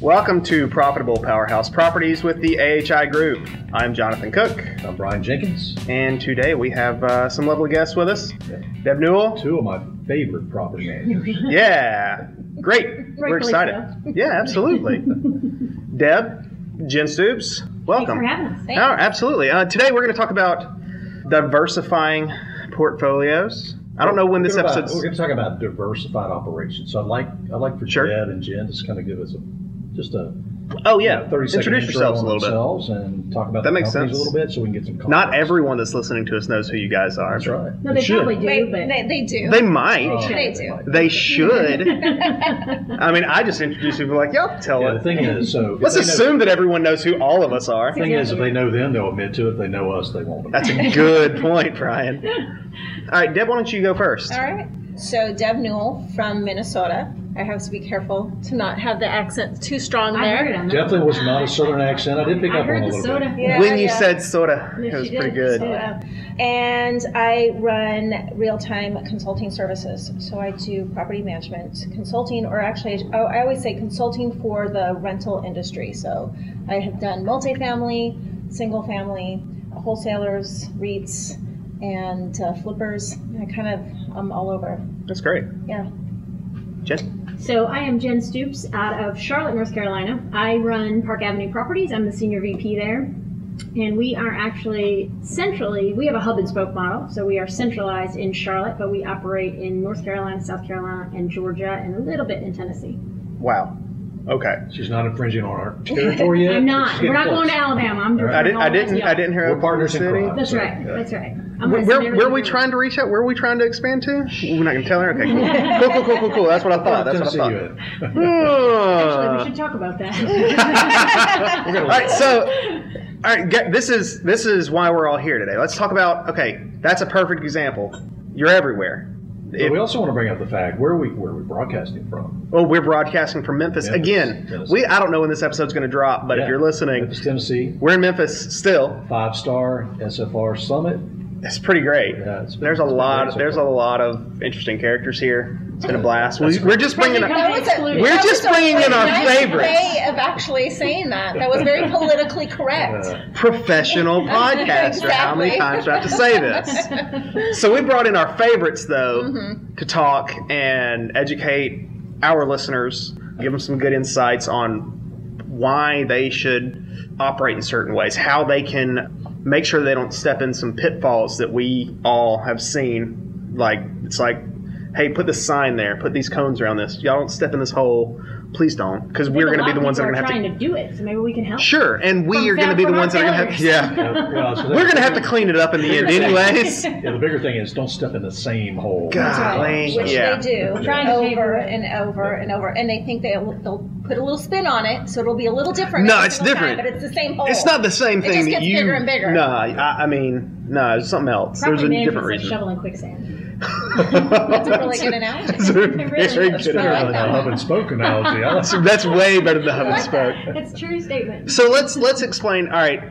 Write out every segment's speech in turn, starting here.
Welcome to Profitable Powerhouse Properties with the AHI Group. I'm Jonathan Cook, I'm Brian Jenkins. and today we have uh, some lovely guests with us. Deb Newell. Two of my favorite property managers. Yeah, great. We're Rightfully excited. Yeah, absolutely. Deb, Jen Stoops, welcome. Thanks for having us. Oh, absolutely. Uh, today we're going to talk about diversifying portfolios. I don't know when this We're gonna- episode's. We're going to talk about diversified operations. So I'd like I'd like for Sure. Deb and Jen to just kind of give us a just a Oh yeah, thirty second introduce yourselves a little bit. themselves and talk about That the makes companies sense. a little bit so we can get some. Not context. everyone that's listening to us knows who you guys are. That's right. No, they should. probably do, Wait, but they, they do. They might. Oh, They do. They should. I mean, I just introduced people like, y'all tell Yeah, it. the thing is, so if Let's they know- assume that everyone knows who all of us are. The thing is, if they know them, they'll admit to it. If they know us, they won't. That's a good point, Brian. All right, Deb, why don't you go first? All right. So Deb Newell from Minnesota. I have to be careful to not have the accent too strong I heard there. Definitely was not a southern accent. I did pick I up on heard it a the little soda. bit. Yeah, when you yeah. said soda, Yes, it was pretty good. Yeah. And I run real-time consulting services. So I do property management consulting, or actually, oh, I always say consulting for the rental industry. So I have done multifamily, single-family, wholesalers, REITs, and uh, flippers. I kind of, I'm all over. That's great. Yeah. Jen? So I am Jen Stoops out of Charlotte, North Carolina. I run Park Avenue Properties. I'm the senior VP there. And we are actually centrally, we have a hub and spoke model. So we are centralized in Charlotte, but we operate in North Carolina, South Carolina, and Georgia, and a little bit in Tennessee. Wow. Okay. She's not infringing on our territory yet. I'm not. We're getting not going to Alabama. I'm All right. I, did, I didn't. to I didn't hear. We're partners in crime. That's So, right. yeah. That's right. I'm Where, where, where are we trying to reach out? Where are we trying to expand to? We're not going to tell her. Okay, cool. cool, cool, cool, cool, cool. That's what I thought. That's what I thought. Actually, we Uh, should talk about that. all right, so all right, get, this is this is why we're all here today. Let's talk about. Okay, that's a perfect example. You're everywhere. If- we also want to bring up the fact where are we where are we broadcasting from? Oh, we're broadcasting from Memphis, Memphis, again. Tennessee. We I don't know when this episode's going to drop, but if you're listening, Memphis, Tennessee, we're in Memphis still. five star SFR Summit. It's pretty great. Yeah, it's been- there's a it's lot. great there's a lot of interesting characters here. It's been a blast. We, we're just bringing. That That a, We're just bringing in our nice favorites. way of actually saying that. That was very politically correct. Uh, professional podcaster. How many times do I have to say this? So we brought in our favorites though Mm-hmm. to talk and educate our listeners, give them some good insights on why they should operate in certain ways, how they can make sure they don't step in some pitfalls that we all have seen. Like it's like, hey, put this sign there, put these cones around this. Y'all don't step in this hole. Please don't, because we're going to be the ones that are going to have trying to. to do it. So maybe we can help. Sure, and we From are going to fa- be the from our ones that are going to have. failures. Yeah. well, so We're gonna have to clean it up in the end, anyways. Yeah, the bigger thing is don't step in the same hole. God. Golly, Which yeah. they do Trying to over the way. and over and over, and they think they'll, they'll put a little spin on it, so it'll be a little different. No, every it's single time, different. but it's the same hole. It's not the same It thing just that gets you. bigger and bigger. No, I, I mean, no, it's something else. Property There's a different management's like reason. shoveling quicksand. That's a really good analogy. That's a very That's good better than like the that hub and spoke analogy. I like So that's way better than the hub and spoke. It's a true statement. So let's let's explain. All right,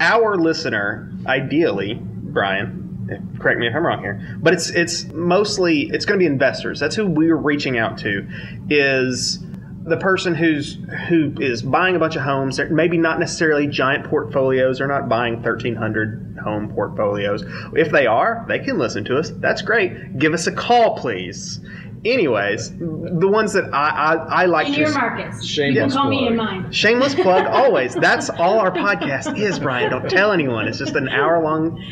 our listener, ideally, Brian, eh, correct me if I'm wrong here, but it's it's mostly it's going to be investors. That's who we're reaching out to. Is the person who's who is buying a bunch of homes. They're maybe not necessarily giant portfolios. They're not buying 1,300 home portfolios. If they are, they can listen to us. That's great. Give us a call, please. Anyways, the ones that I I, I like In to your markets. You can Shameless call me plug. in mine. Shameless plug always. That's all our podcast is, Brian. Don't tell anyone. It's just an hour long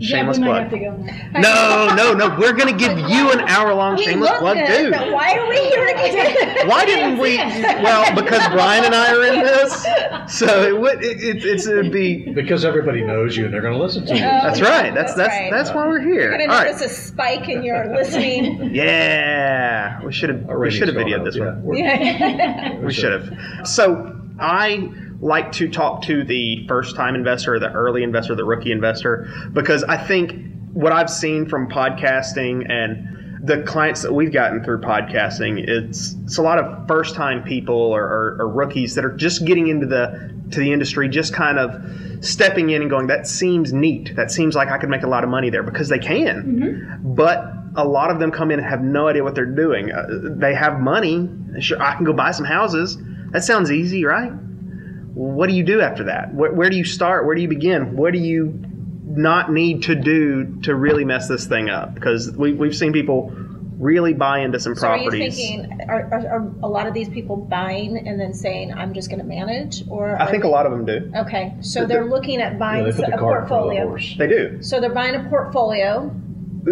shameless yeah, we might have plug. to go now. No, no, no. We're gonna give you an hour long shameless plug good, too. but why are we here again? Why didn't we? Well, because Brian and I are in this, so it would. It, it, it's it'd be. because everybody knows you and they're going to listen to you. That's oh, right. That's that's right. that's why we're here. You're All gonna right. notice a spike in your listening. Yeah, we should have. We should have videoed this yeah. one. We're- We should have. So I like to talk to the first time investor, the early investor, the rookie investor, because I think what I've seen from podcasting and the clients that we've gotten through podcasting, it's it's a lot of first time people or, or, or rookies that are just getting into the to the industry, just kind of stepping in and going, that seems neat. That seems like I could make a lot of money there because they can. But a lot of them come in and have no idea what they're doing. Uh, they have money. Sure, I can go buy some houses. That sounds easy, right? What do you do after that? Where, where do you start? Where do you begin? What do you not need to do to really mess this thing up? Because we, we've seen people really buy into some So are you properties. thinking, are, are, are a lot of these people buying and then saying, I'm just going to manage? Or I are think a lot of them do. Okay, so The- they're looking at Yeah, buying they put a the cart before the portfolio. They do. So they're buying a portfolio.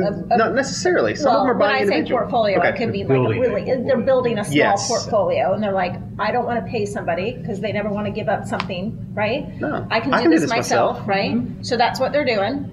Of- Not necessarily. Some well, of them are when I say individual. portfolio, Okay. it could be They're like a really, portfolio. they're building a small Yes. portfolio, and they're like, I don't want to pay somebody because they never want to give up something, right? No, I can I do can do this this myself, myself. right? So that's what they're doing.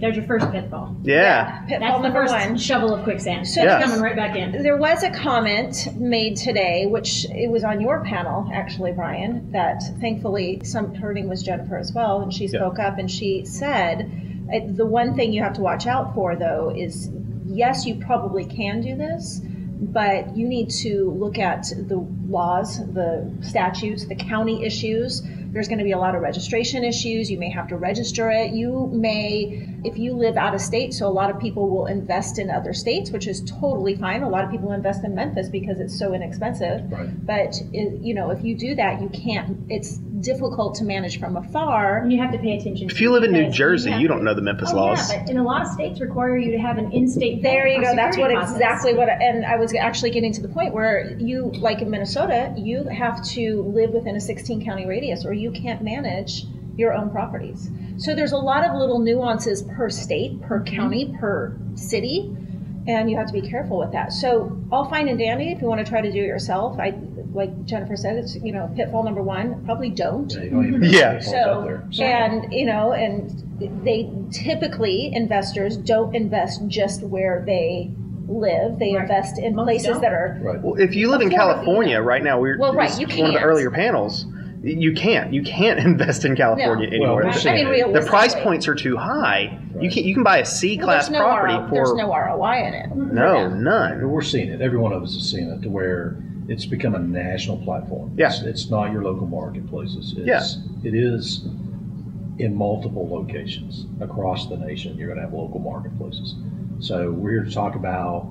There's your first pitfall. Yeah. Pitfall That's the number first one. shovel of quicksand. So It's Yes. coming right back in. There was a comment made today, which it was on your panel, actually, Brian, that thankfully some her name was Jennifer as well, and she Yeah. spoke up and she said uh, Uh, the one thing you have to watch out for though is yes, you probably can do this, but you need to look at the laws, the statutes, the county issues. There's going to be a lot of registration issues. You may have to register it. You may, if you live out of state, so a lot of people will invest in other states, which is totally fine. A lot of people invest in Memphis because it's so inexpensive. Right. But you know, if you do that, you can't. It's difficult to manage from afar. And you have to pay attention. If to you live in New Jersey, have you don't know the Memphis Oh, laws. Yeah, but in a lot of states require you to have an in-state. There you go. That's what security deposits. exactly what. I, And I was actually getting to the point where you, like in Minnesota, you have to live within a 16 county radius, or you can't manage your own properties. So there's a lot of little nuances per state, per mm-hmm. county, per city, and you have to be careful with that. So all fine and dandy if you want to try to do it yourself. I like Jennifer said, it's you know pitfall number one. Probably don't. Yeah, don't Yeah. have pitfalls So, and you know, and they typically investors don't invest just where they live. They Right. invest in Most places don't. that are. Right. Well, if you live in California right now, we're Well, right, this you is one of the earlier panels. You can't. You can't invest in California No. anymore. Well, we're The- I mean, the price points are too high. You Right. can you can buy a C class there's no property R- for there's no ROI in it. no none. We're seeing it. Every one of us is seeing it to where it's become a national platform. Yeah. It's, it's not your local marketplaces. It's, It is in multiple locations across the nation. You're going to have local marketplaces. So we're here to talk about,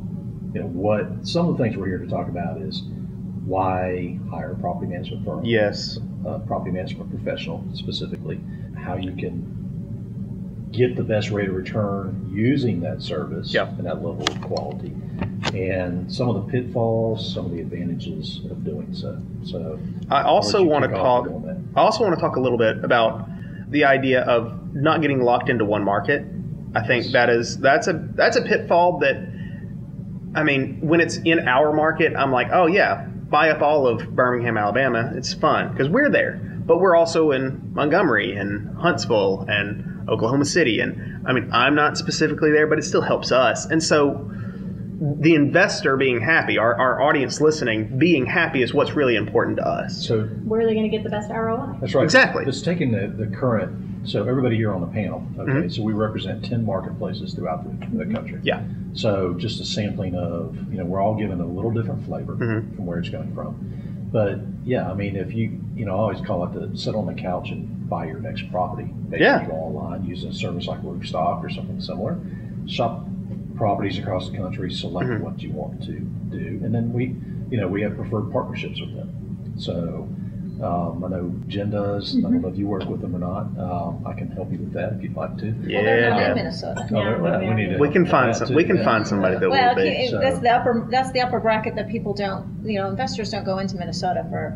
you know, what some of the things we're here to talk about is why hire a property management firm. Yes. a property management professional specifically, how you can get the best rate of return using that service Yep. and that level of quality, and some of the pitfalls, some of the advantages of doing so. So, I also I'll let you want to talk. I also want to talk a little bit about the idea of not getting locked into one market. I think that is that's a that's a pitfall that I mean, when it's in our market, I'm like, oh yeah, buy up all of Birmingham, Alabama. It's fun because we're there, but we're also in Montgomery and Huntsville and Oklahoma City, and I mean, I'm not specifically there, but it still helps us. And so, the investor being happy, our, our audience listening being happy, is what's really important to us. so Where are they going to get the best ROI? that's right. Exactly. Just taking the, the current. So everybody here on the panel. Okay. Mhm. So we represent ten marketplaces throughout the, the country. Yeah. So just a sampling of, you know, we're all given a little different flavor Mhm. from where it's coming from. But yeah, I mean, if you, you know, I always call it the sit on the couch and buy your next property. Maybe Yeah. you go online using a service like Roofstock or something similar. Shop properties across the country, select Mhm. what you want to do, and then we, you know, we have preferred partnerships with them. So. Um, I know Jen does. I don't know if you work with them or not. Um, I can help you with that if you'd like to. Yeah. Well, they're not yeah. in Minnesota. Oh, Yeah, well, we need to We can find some. that We can yeah. find somebody that Well, will if be. you, so- that's the upper that's the upper bracket that people don't. You know, investors don't go into Minnesota for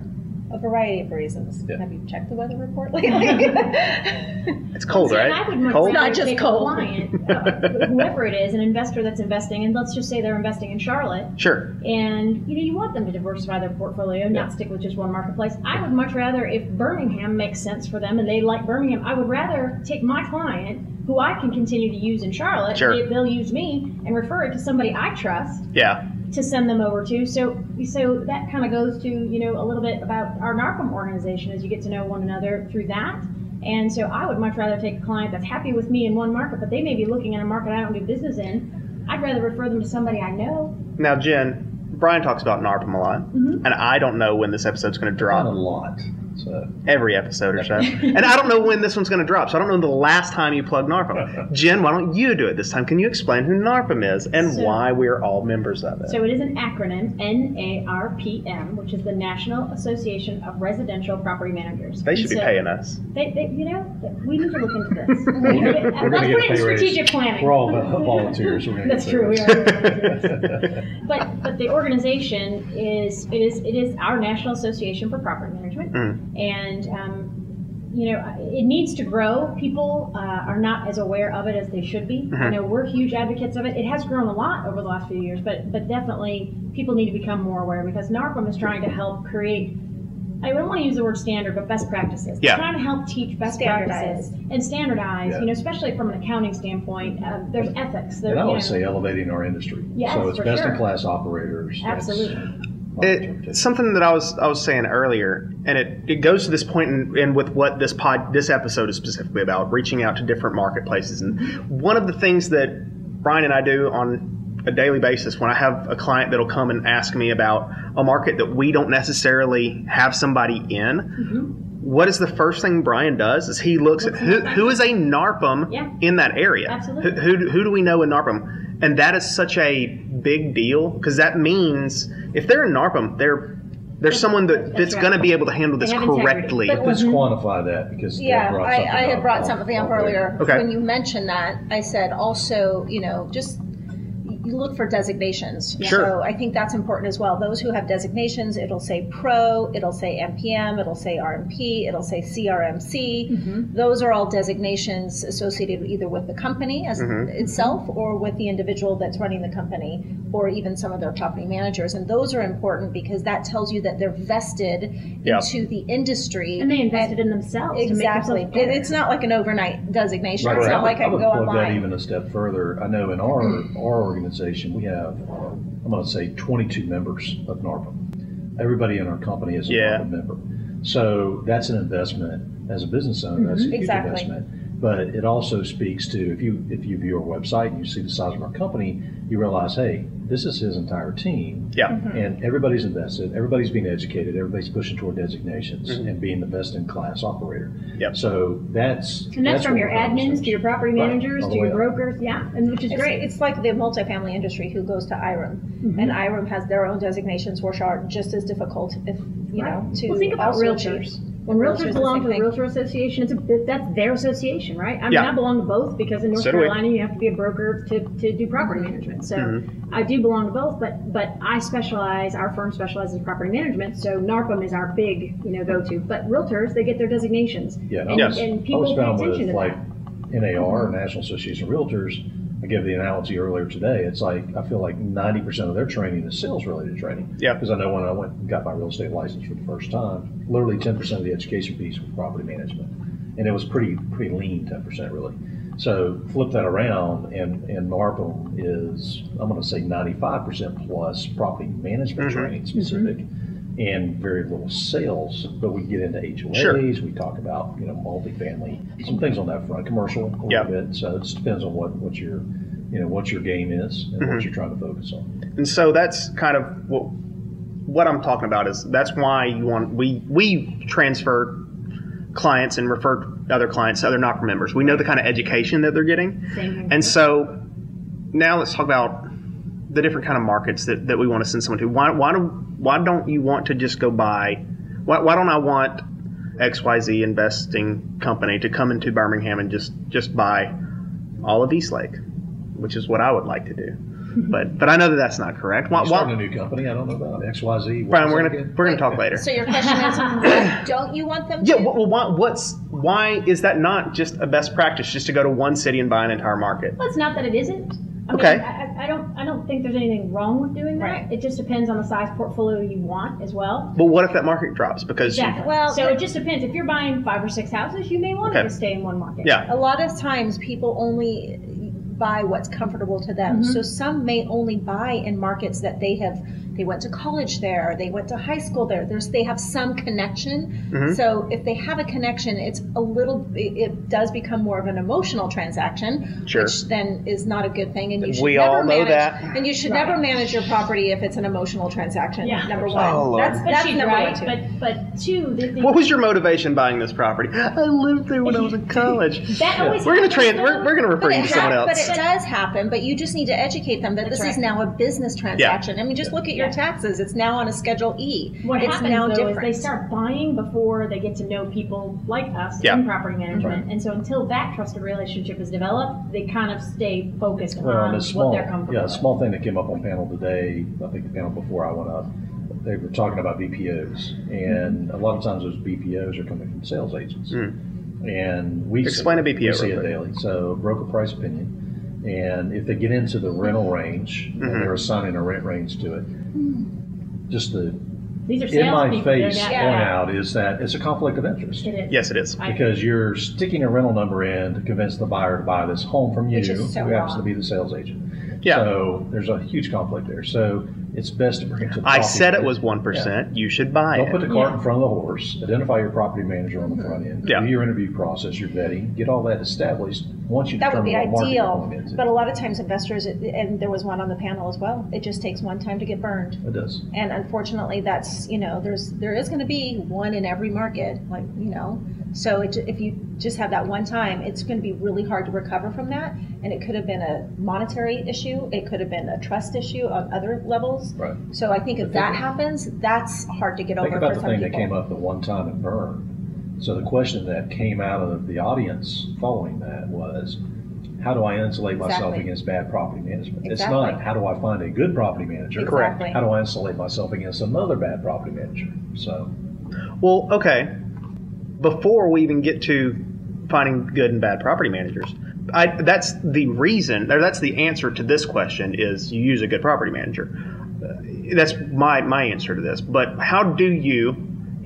a variety of reasons. Yeah. Have you checked the weather report lately? It's cold, See, right? I would Cold. rather Not just cold. a client, uh, whoever it is, an investor that's investing, and let's just say they're investing in Charlotte, Sure. and you know you want them to diversify their portfolio, not stick with just one marketplace. I would much rather, if Birmingham makes sense for them and they like Birmingham, I would rather take my client, who I can continue to use in Charlotte, Sure. they'll use me and refer it to somebody I trust Yeah. To send them over to. So, so that kind of goes to you know a little bit about our NARPM organization as you get to know one another through that. And so, I would much rather take a client that's happy with me in one market, but they may be looking at a market I don't do business in. I'd rather refer them to somebody I know. Now, Jen, Brian talks about NARPM a lot, Mhm. and I don't know when this episode's going to Not a lot. So Every episode or so, and I don't know when this one's going to drop. So I don't know the last time you plugged NARPM. Jen, why don't you do it this time? Can you explain who NARPM is and So- why we're all members of it? So it is an acronym, NARPM, which is the National Association of Residential Property Managers. they should be So paying us. They, they, you know, we need to look into this. We're gonna get- we're Let's put it in pay raise. planning. we're all volunteers. We're That's true. We are. but but the organization is it is it is our National Association for Property Management, Mm. and um, you know it needs to grow. People uh, are not as aware of it as they should be. Mhm. You know we're huge advocates of it. It has grown a lot over the last few years, but but definitely people need to become more aware because NARPM is trying to help create. I don't want to use the word standard, but best practices. Yeah. Trying to help teach best practices and standardize. Yeah. You know, especially from an accounting standpoint, uh, there's ethics. There, And I would know, say elevating our industry. Yes, So it's for best-in-class operators. Absolutely. It, something that I was I was saying earlier, and it, it goes to this point in, in with what this pod this episode is specifically about, reaching out to different marketplaces. And one of the things that Brian and I do on a daily basis when I have a client that'll come and ask me about a market that we don't necessarily have somebody in. Mm-hmm. What is the first thing Brian does? Is he looks at who, who is a NARPM Yeah. in that area? Absolutely. Who, who, who do we know in NARPM? And that is such a big deal because that means if they're in NARPM, they're there's someone that, That's that's right. going to be able to handle this They have integrity. correctly. But- Let's quantify that because Yeah, I, I had brought something up earlier. Okay. When you mentioned that, I said also, you know, just you look for designations. Sure. So I think that's important as well. Those who have designations, it'll say pro, it'll say MPM, it'll say RMP, it'll say CRMC. Mm-hmm. Those are all designations associated either with the company as Mhm. itself or with the individual that's running the company or even some of their property managers. And those are important because that tells you that they're vested Yeah. into the industry. And they invested in themselves Exactly. to make themselves It, it's not like an overnight designation. Right, It's right. not like I I would go plug that online. even a step further. I know in our our organization we have I'm going to say 22 members of NARPM. Everybody in our company is a Yeah. NARPM member. So that's an investment as a business owner. That's a huge mm-hmm. Exactly. investment. But it also speaks to if you if you view our website and you see the size of our company, you realize, hey, this is his entire team. yeah. Mm-hmm. And everybody's invested, everybody's being educated, everybody's pushing toward designations Mhm. and being the best in class operator. Yep. So that's and that's, from your admins to your property managers All to your way up. brokers. Yeah, and which is It's, great. it's like the multifamily industry who goes to IREM, Mhm. and IREM has their own designations, which are just as difficult, if you know, to well, think about also realtors. Achieve. When Realtors realtors belong to the realtor association, it's a, that's their association, right? I mean, Yeah. I belong to both because in North So do we. Carolina you have to be a broker to, to do property management. So Mhm. I do belong to both, but but I specialize. Our firm specializes in property management, so NARPM is our big you know go to. But realtors they get their designations. Yeah, and and, I Yes. was, and I people was pay found attention with to like that. NAR, National Association of Realtors. I gave the analogy earlier today. It's like I feel like ninety percent of their training is sales related training. Yeah. Because I know when I went and got my real estate license for the first time, literally ten percent of the education piece was property management, and it was pretty pretty lean ten percent really. So flip that around, and and NARPM is I'm going to say ninety five percent plus property management Mhm. training specific. And very little sales, but we get into HOAs. Sure. We talk about you know multifamily, some things on that front, commercial a little Yeah. bit. So it just depends on what what your you know what your game is and Mhm. what you're trying to focus on. And so that's kind of what what I'm talking about is that's why you want we we transfer clients and refer other clients to other NOC members. We know the kind of education that they're getting. Same here. And so now let's talk about the different kind of markets that, that we want to send someone to. Why, why, do, why don't you want to just go buy? Why, why don't I want XYZ investing company to come into Birmingham and just, just buy all of Eastlake, which is what I would like to do. But but I know that that's not correct. Why, You're starting a new company. I don't know about XYZ. Brian, we're gonna again? we're gonna talk later. So your question is, what don't you want them to? Yeah, well, why, what's why is that not just a best practice just to go to one city and buy an entire market? Well, it's not that it isn't. I Okay. Mean, I, I- I don't. Think there's anything wrong with doing that. Right. It just depends on the size portfolio you want as well. But what if that market drops because you- Well, so it just depends. If you're buying five or six houses, you may want Okay. to stay in one market. yeah, A lot of times people only buy what's comfortable to them. Mhm. So some may only buy in markets that they have they went to college there, they went to high school there. There's they have some connection. Mhm. So if they have a connection, it's a little. It, it does become more of an emotional transaction, Sure. which then is not a good thing. And you should We never all know manage, that. And you should Right. never manage your property if it's an emotional transaction. Yeah. Number one. Oh, Lord. That's But that's she's number right. one too. But but two, the thing What was your motivation buying this property? I lived there when I was in college. that always We're gonna happens, trans. We're, we're gonna refer But you it, to someone hap- but it does happen, but you just need to educate them that That's this is now a business transaction. I mean, just look at your taxes. It's now on a Schedule E. What it's happens now though different. is they start buying before they get to know people like us Yeah. in property management, and so until that trusted relationship is developed, they kind of stay focused Well, on and a what they're comfortable yeah, a small thing that came up on panel today, I think the panel before I went up, they were talking about BPOs, and a lot of times those BPOs are coming from sales agents. And we Explain see, a BPO we see it daily. So broker price opinion, and if they get into the rental range, Mhm. and they're assigning a rent range to it, just the These are in my salespeople. They're face not- point out is that it's a conflict of interest. It is. Yes, it is. I- Because you're sticking a rental number in to convince the buyer to buy this home from you, Which is so who happens to wrong. be the sales agent. Yeah. So there's a huge conflict there. So it's best to bring it to the I said it was one percent. You should buy it. Don't put the cart Yeah. in front of the horse. Identify your property manager on the front end. Yeah. Do your interview process, your vetting, get all that established once you that would determine be what market ideal. But a lot of times, investors, and there was one on the panel as well. It just takes one time to get burned. it does. and unfortunately that's you know there's there is going to be one in every market like you know so it, if you just have that one time it's going to be really hard to recover from that and it could have been a monetary issue it could have been a trust issue on other levels Right. so i think if that happens that's hard to get Think over about for the some thing people that came up the one time and burned. So the question that came out of the audience following that was, how do I insulate myself against bad property management? It's not how do I find a good property manager. Correct. Exactly. How do I insulate myself against another bad property manager? So Well, okay. Before we even get to finding good and bad property managers, I, that's the reason, or that's the answer to this question: is you use a good property manager. Uh, That's my my answer to this. But how do you,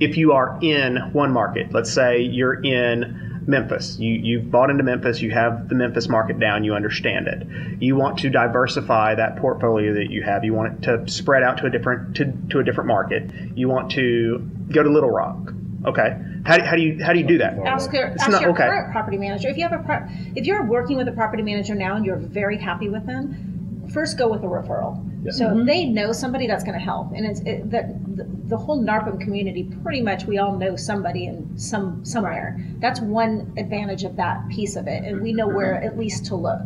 if you are in one market, let's say you're in Memphis, you you've bought into Memphis, you have the Memphis market down, you understand it. You want to diversify that portfolio that you have. You want it to spread out to a different to, to a different market. You want to go to Little Rock. Okay. How do, how do you how do you do that? ask your, It's ask not- your okay. current property manager. If you have a pro- if you're working with a property manager now and you're very happy with them first go with a referral. Yeah. so if mm-hmm. they know somebody that's going to help. And it's it, that the, the whole NARPM community pretty much we all know somebody in some somewhere. That's one advantage of that piece of it and we know where at least to look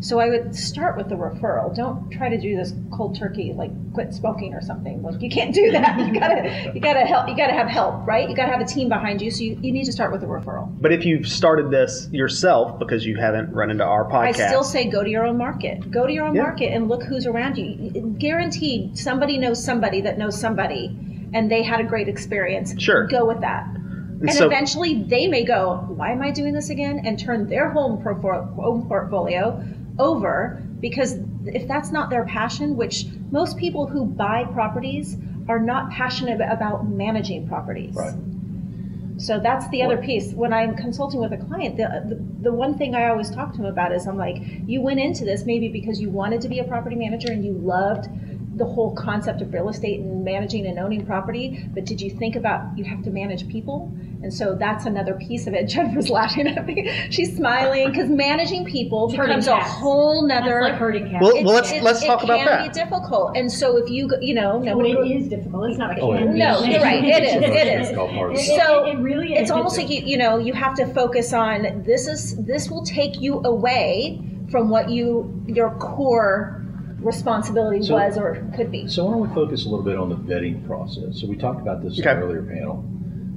so i would start with the referral don't try to do this cold turkey like quit smoking or something like you can't do that you gotta you gotta help you gotta have help right you gotta have a team behind you so you, you need to start with a referral But if you've started this yourself because you haven't run into our podcast, I still say go to your own market. Go to your own Yeah. market and look who's around you. Guaranteed, somebody knows somebody that knows somebody, and they had a great experience. Sure. Go with that. And so- eventually, they may go, "Why am I doing this again?" and turn their home, home portfolio over because if that's not their passion, which most people who buy properties are not passionate about managing properties. Right. So that's the other piece. When I'm consulting with a client, the, the the one thing I always talk to them about is I'm like, you went into this maybe because you wanted to be a property manager and you loved the whole concept of real estate and managing and owning property, but did you think about you have to manage people? And so that's another piece of it. Jennifer's laughing at me. She's smiling because managing people Herding becomes a cats. whole That's nother. like herding cats. Well, It's- well, let's it's- let's talk it about can be difficult, and so if you go- you know, no, Well, it is difficult. It's not a Oh, it can is. No, you're right. It is. It is. Difficult part It, it. it- So, it, really is. it's almost like you you know you have to focus on this is this will take you away from what you your core responsibility So- was or could be. So why don't we focus a little bit on the vetting process? So we talked about this Okay. in an earlier panel.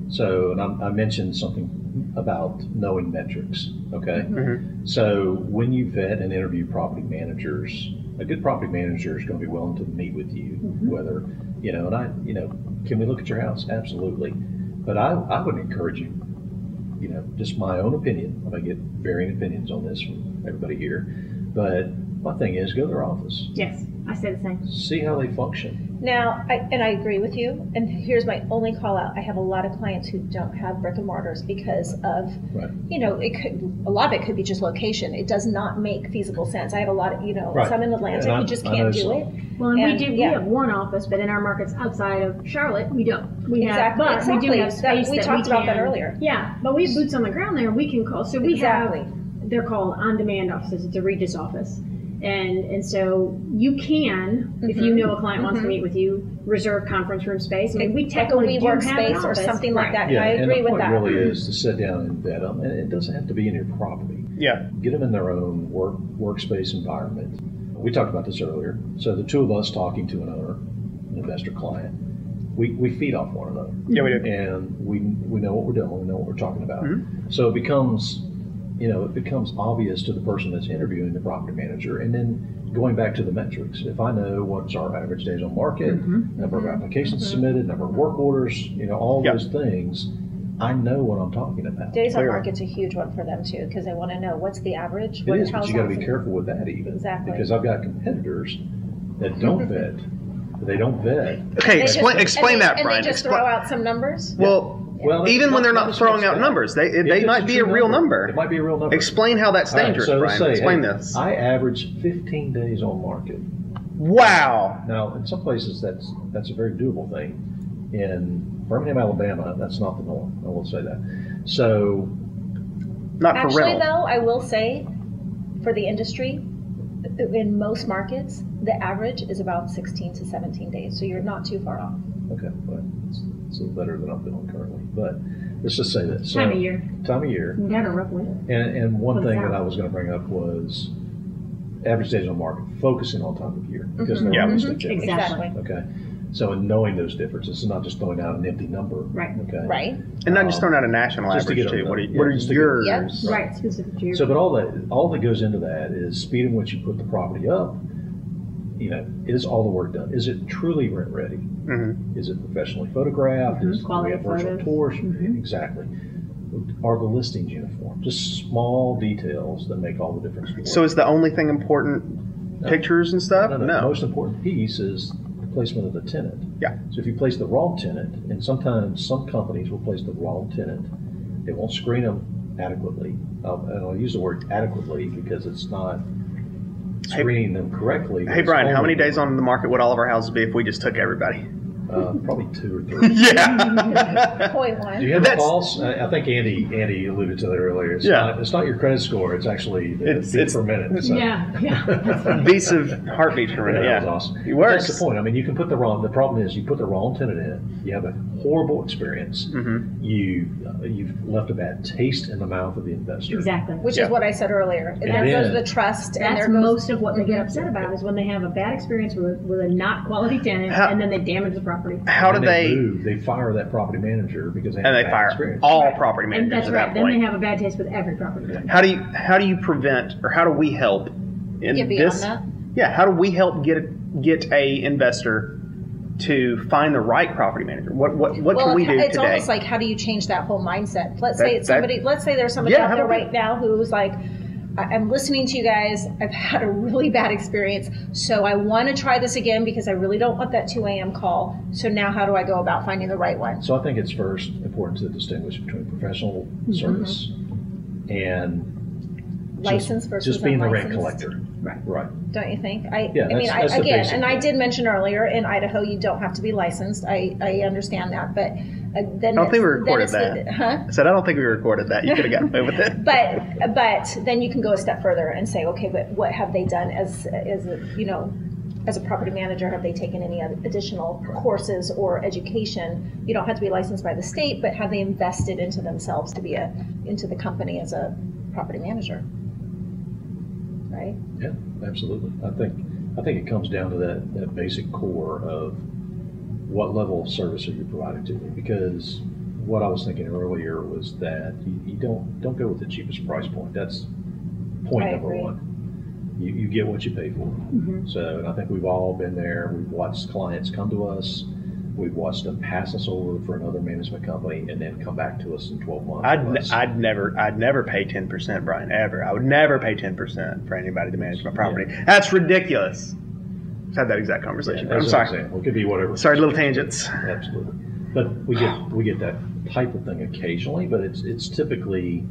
So, and I, I mentioned something about knowing metrics. Okay. Mhm. So when you vet and interview property managers, a good property manager is going to be willing to meet with you, whether you know. And I, you know, can we look at your house? Absolutely. But I, I would encourage you. You know, just my own opinion. I get varying opinions on this from everybody here, but My thing is, go to their office, Yes, I say the same. see how they function. Now, I, and I agree with you, and here's my only call out. I have a lot of clients who don't have brick and mortars because of, Right. you know, it could, a lot of it could be just location. It does not make feasible sense. I have a lot of, you know, Right. some in Atlanta, And I- you just can't do some. it. Well, and, And, we do. yeah. We have one office, but in our markets outside of Charlotte, we don't. We have, Exactly, but we do have space That- space we that talked about that earlier. Yeah, but we have boots on the ground there. We can call. So we Exactly. have. They're called on-demand offices. It's a Regus office, and and so you can, if you Mhm. know a client wants to Mhm. meet with you, reserve conference room space. I mean, we Like a technically do have space or office. something like Right. that. Yeah, I and agree the with point that. really is to sit down and vet them, and it doesn't have to be in your property. Yeah. Get them in their own work workspace environment. We talked about this earlier. So the two of us talking to an owner, an investor client, we, we feed off one another, Yeah, we do. and we we know what we're doing, we know what we're talking about. Mhm. So it becomes, you know, it becomes obvious to the person that's interviewing the property manager, and then going back to the metrics. If I know what's our average days on market, Mhm. number of applications Mhm. submitted, number of work orders, you know, all Yep. those things, I know what I'm talking about. Days on Clearly. market's a huge one for them too, because they want to know what's the average. It what- is, but you got to be careful with that even. Exactly. Because I've got competitors that don't vet. They don't vet. Okay, They just- explain and explain they- that, and Brian. they just Expli- throw out some numbers. well, Well, even when they're not just throwing out numbers, they If they might a be a true real It number. might be a real number. Explain how that's All right, dangerous, so Brian. say, Explain hey, this. I average 15 days on market. Wow. Now, in some places, that's that's a very doable thing. In Birmingham, Alabama, that's not the norm. I will say that. So, Not for Actually, rental. though, I will say, for the industry, in most markets, the average is about 16 to 17 days. So you're not too far off. okay, but it's, it's a little better than I'm doing currently. But let's just say that. So, Time of year. Time of year. We had a rough winter. And, and one What's thing that? that I was going to bring up was average days on market, focusing on time of year because Mhm. there Yeah. are Mhm. distinct differences. Exactly. Okay, so in knowing those differences, it's not just throwing out an empty number. Right. Okay. Right? and not just throwing out a national just to average get too. What are, done. what are just to get yours? them. Right, specific to your. So, but all that all that goes into that is speed in which you put the property up. You know, is all the work done? Is it truly rent ready? Mhm. Is it professionally photographed? Mhm. Is do Quality we have virtual photos. tours? Mhm. Exactly. Are the listings uniform? Just small details that make all the difference. So is the only thing important No. pictures and stuff? No, no, no. The most important piece is the placement of the tenant. Yeah. So if you place the wrong tenant, and sometimes some companies will place the wrong tenant, they won't screen them adequately. Um, and I'll use the word adequately because it's not Hey- screening them correctly. Hey Brian, how many days on the market would all of our houses be if we just took everybody? Uh, probably two or three. yeah. Point one. Do you have a false? I I think Andy Andy alluded to that earlier. It's Yeah. Not, it's not your credit score. It's actually the It's- beat it's- per minute. So. Yeah, yeah. Beats of heartbeats per minute. that Yeah. was awesome. It works. That's the point. I mean, you can put the wrong. The problem is you put the wrong tenant in. You have a horrible experience. Mhm. You uh, you've left a bad taste in the mouth of the investor. Exactly. Which Yeah. is what I said earlier. And And that goes then- the trust. and That's there goes, most of what they get upset about is when they have a bad experience with a, with a not quality tenant How- and then they damage the property. How do And they? move, they fire that property manager because they have And a they bad fire experience. all Right. property And managers that's at right. that Then they have a bad taste with every property. Manager. How do you how do you prevent or how do we help in Get beyond this? that. Yeah, how do we help get get a investor to find the right property manager? What what what well, can we it's, do it's today? almost like how do you change that whole mindset? Let's That- say it's that- somebody. let's say there's somebody Yeah, out there right now who's like, I- I'm listening to you guys. I've had a really bad experience, so I want to try this again because I really don't want that 2 a.m. call. So now, how do I go about finding the right one? So I think it's first important to distinguish between professional Mm-hmm. service and just- License versus just being the rent collector. Right. Right. Don't you think? I, Yeah, I mean, I, again, and I did mention earlier in Idaho, you don't have to be licensed. I, I understand that, but uh, then I don't think we recorded it's the- that. huh? I said I don't think we recorded that. You could have gotten away with it. But but then you can go a step further and say, okay, but what have they done as as a, you know, as a property manager? Have they taken any additional courses or education? You don't have to be licensed by the state, but have they invested into themselves to be a into the company as a property manager? Right. Yeah, absolutely. I think I think it comes down to that, that basic core of what level of service are you providing to me? Because what I was thinking earlier was that you, you don't don't go with the cheapest price point. That's point I number agree. one. You, you get what you pay for. Mhm. So, and I think we've all been there. We've watched clients come to us We've watched them pass us over for another management company and then come back to us in twelve months. I'd, I'd never I'd never pay ten percent, Brian. Ever. I would never pay ten percent for anybody to manage my property. That's ridiculous. I've had that exact conversation. Yeah, I'm sorry. example, It could be whatever. Sorry, little tangents. Absolutely. But we get, we get that type of thing occasionally, but it's, it's typically,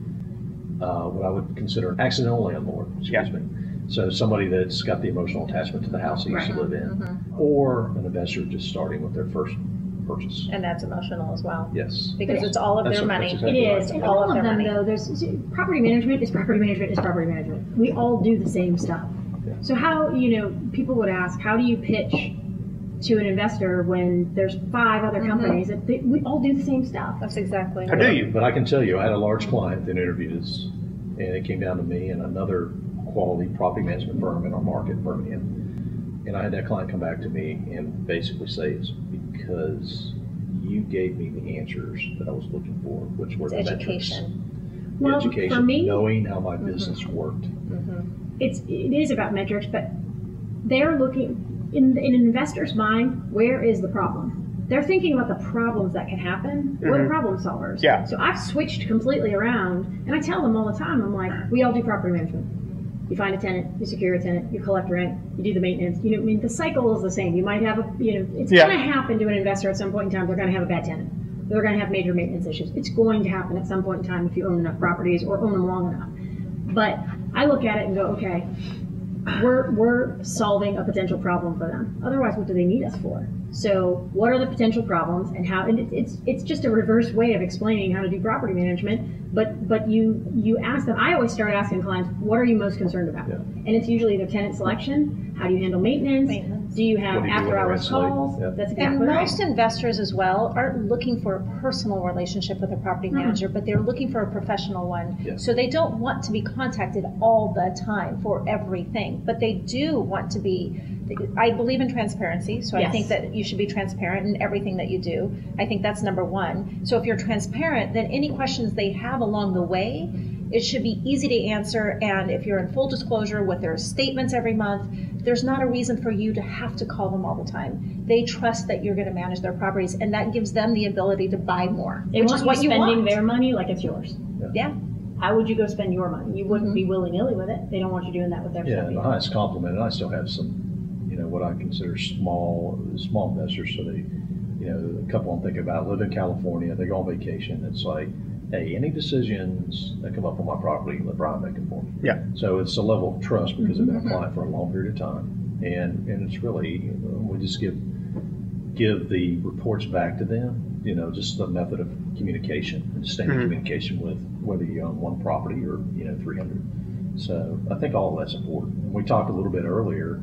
uh, what I would consider an accidental landlord, Yeah. excuse me. So somebody that's got the emotional attachment to the house they used to live in, Mm-hmm. or an investor just starting with their first purchase. And that's emotional as well, Yes. because it's all of That's their what- money. that's exactly is, right. and All all of of their them money. though. There's see, property management is property management is property management. We all do the same stuff. Yeah. So how you know people would ask, how do you pitch to an investor when there's five other Mhm. companies that they, we all do the same stuff? That's exactly. How do you? But I can tell you, I had a large client that interviewed us, and it came down to me and another quality property management firm in our market, Birmingham. And I had that client come back to me and basically say, it's because you gave me the answers that I was looking for, which were It's the metrics. education. The Well, education, for me, knowing how my business worked. Mhm. it's it is about metrics, but they're looking in in an investor's mind. Where is the problem? They're thinking about the problems that can happen. We're Mhm. problem solvers. Yeah. So I've switched completely around, and I tell them all the time. I'm like, we all do property management. You find a tenant, you secure a tenant, you collect rent, you do the maintenance. You know, I mean, the cycle is the same. You might have a, you know, it's Yeah. going to happen to an investor at some point in time. They're going to have a bad tenant. They're going to have major maintenance issues. It's going to happen at some point in time if you own enough properties or own them long enough. But I look at it and go, okay, we're we're solving a potential problem for them. Otherwise, what do they need us for? So, what are the potential problems, and how? And it's it's just a reverse way of explaining how to do property management. But but you you ask them. I always start asking clients, what are you most concerned about? Yeah. And it's usually their tenant selection. How do you handle maintenance? Maintenance. Do you have do you after hours calls? Yeah. That's And exactly right. most investors as well aren't looking for a personal relationship with a property Mhm. manager, but they're looking for a professional one. Yeah. So they don't want to be contacted all the time for everything, but they do want to be. I believe in transparency, so I think that you should be transparent in everything that you do. I think that's number one. So if you're transparent, then any questions they have along the way, it should be easy to answer. And if you're in full disclosure with their statements every month, there's not a reason for you to have to call them all the time. They trust that you're going to manage their properties, and that gives them the ability to buy more, They which want is what you you spending want. their money like it's yours. yeah, How would you go spend your money? You wouldn't Mhm. be willy nilly with it. They don't want you doing that with their Yeah, stuff. and the highest compliment, and I still have some, you know, what I consider small, small investors, so they, you know, a couple I'm thinking about live in California, they go on vacation, it's like, hey, any decisions that come up on my property, let Brian make them for me. Yeah. So it's a level of trust because they've been a Mhm. client for a long period of time, and, and it's really, uh, we just give, give the reports back to them, you know, just the method of communication, and staying in Mhm. communication with whether you own one property or, you know, three hundred. So I think all of that's important. And We talked a little bit earlier,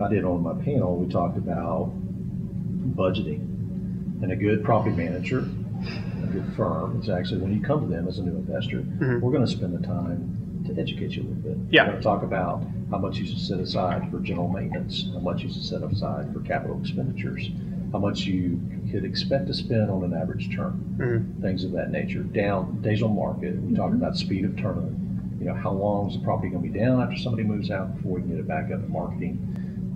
I did on my panel, we talked about budgeting. And a good property manager, a good firm, is actually, when you come to them as a new investor, Mhm. we're gonna spend the time to educate you a little bit. Yeah. We're gonna talk about how much you should set aside for general maintenance, how much you should set aside for capital expenditures, how much you could expect to spend on an average term Mhm. things of that nature. Down, days on market, we talk about speed of turn. You know, how long is the property gonna be down after somebody moves out before we can get it back up to marketing?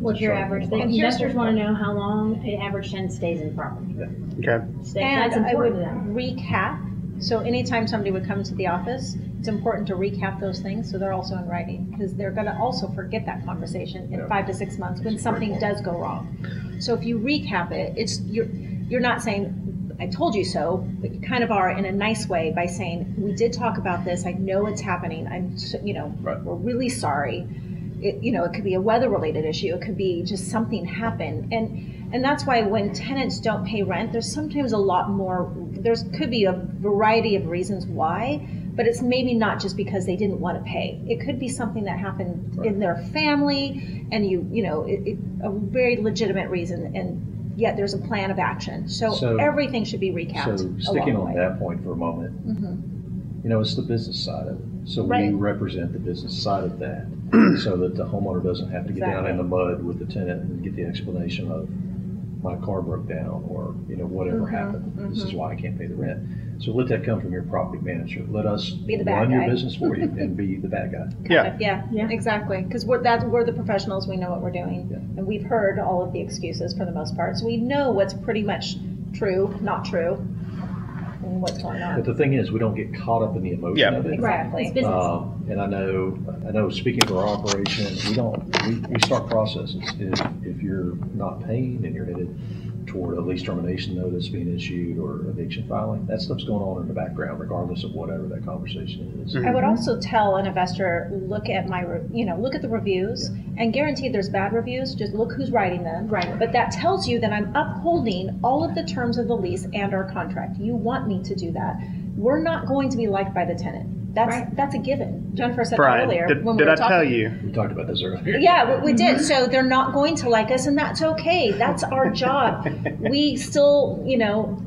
What's your average? The And here's investors want to know how long an average tenant stays in the property. Okay. Stay- and That's I important would to them. recap. So anytime somebody would come to the office, it's important to recap those things so they're also in writing because they're going to also forget that conversation in Yeah. five to six months when That's something does go wrong. So if you recap it, it's you're you're not saying I told you so, but you kind of are in a nice way by saying we did talk about this. I know it's happening. I'm so- you know Right. we're really sorry. It, you know, it could be a weather-related issue. It could be just something happened, and and that's why when tenants don't pay rent, there's sometimes a lot more. There's could be a variety of reasons why, but it's maybe not just because they didn't want to pay. It could be something that happened in their family, and you you know, it, it, a very legitimate reason, and yet there's a plan of action. So, So- everything should be recapped. So sticking on way. that point for a moment, Mhm. you know, it's the business side of it. So we represent the business side of that, so that the homeowner doesn't have to get down in the mud with the tenant and get the explanation of my car broke down or, you know, whatever Mhm, happened. This is mhm. why I can't pay the rent. So let that come from your property manager. Let us Be the bad run your business for you and be the bad guy. Yeah. Yeah, Yeah. exactly. Because we're that's we're the professionals. We know what we're doing, Yeah. and we've heard all of the excuses for the most part. So we know what's pretty much true, not true, and what's going on. But the thing is, we don't get caught up in the emotion Yeah. of it. Exactly. It's business. Um, and I know, I know, speaking for our operation, we don't, we, we start processes. If, if you're not paying and you're headed toward a lease termination notice being issued or eviction filing, that stuff's going on in the background regardless of whatever that conversation is. I would also tell an investor, look at my, re- you know, look at the reviews, and guaranteed there's bad reviews. Just look who's writing them. Right. But that tells you that I'm upholding all of the terms of the lease and our contract. You want me to do that. We're not going to be liked by the tenant. That's Right. that's a given. Jennifer said Brian, earlier did, when we did were I talking. tell you? We talked about this earlier. Yeah, we, we did. So they're not going to like us, and that's okay. That's our job. we still, you know,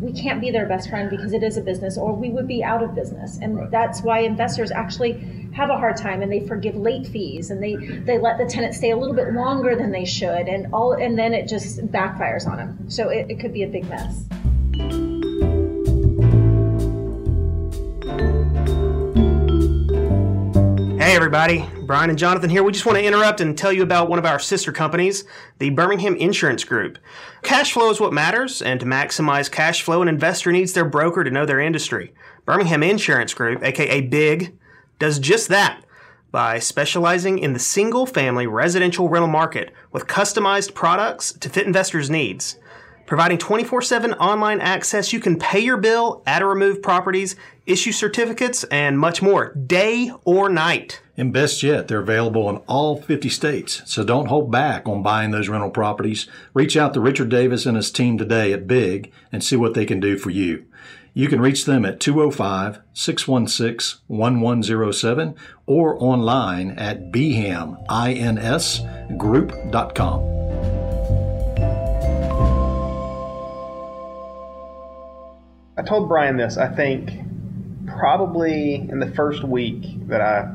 we can't be their best friend because it is a business, or we would be out of business. And Right. that's why investors actually have a hard time, and they forgive late fees, and they they let the tenant stay a little bit longer than they should, and all, and then it just backfires on them. So it, it could be a big mess. Hey everybody, Brian and Jonathan here. We just want to interrupt and tell you about one of our sister companies, the Birmingham Insurance Group. Cash flow is what matters, and to maximize cash flow, an investor needs their broker to know their industry. Birmingham Insurance Group, aka BIG, does just that by specializing in the single family residential rental market with customized products to fit investors' needs. Providing 24 7 online access, you can pay your bill, add or remove properties, issue certificates, and much more, day or night. And best yet, they're available in all 50 states. So don't hold back on buying those rental properties. Reach out to Richard Davis and his team today at Big and see what they can do for you. You can reach them at 205 616 1107 or online at bhaminsgroup.com. I told Brian this, I think probably in the first week that I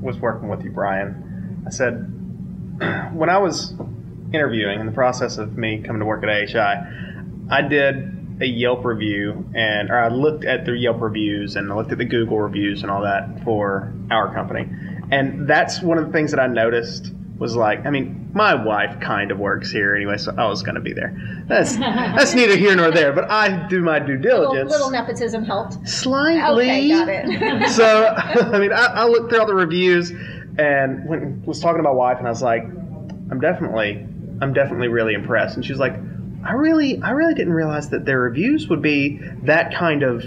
was working with you, Brian. I said, when I was interviewing in the process of me coming to work at AHI, I did a Yelp review and or I looked at the Yelp reviews and I looked at the Google reviews and all that for our company. And that's one of the things that I noticed was like, I mean, my wife kind of works here anyway, so I was going to be there. That's that's neither here nor there, but I do my due Little, diligence little nepotism helped. slightly. Okay, got it. so I mean, I, I looked through all the reviews and when, was talking to my wife, and I was like, I'm definitely, I'm definitely really impressed. And she was like, I really, I really didn't realize that their reviews would be that kind of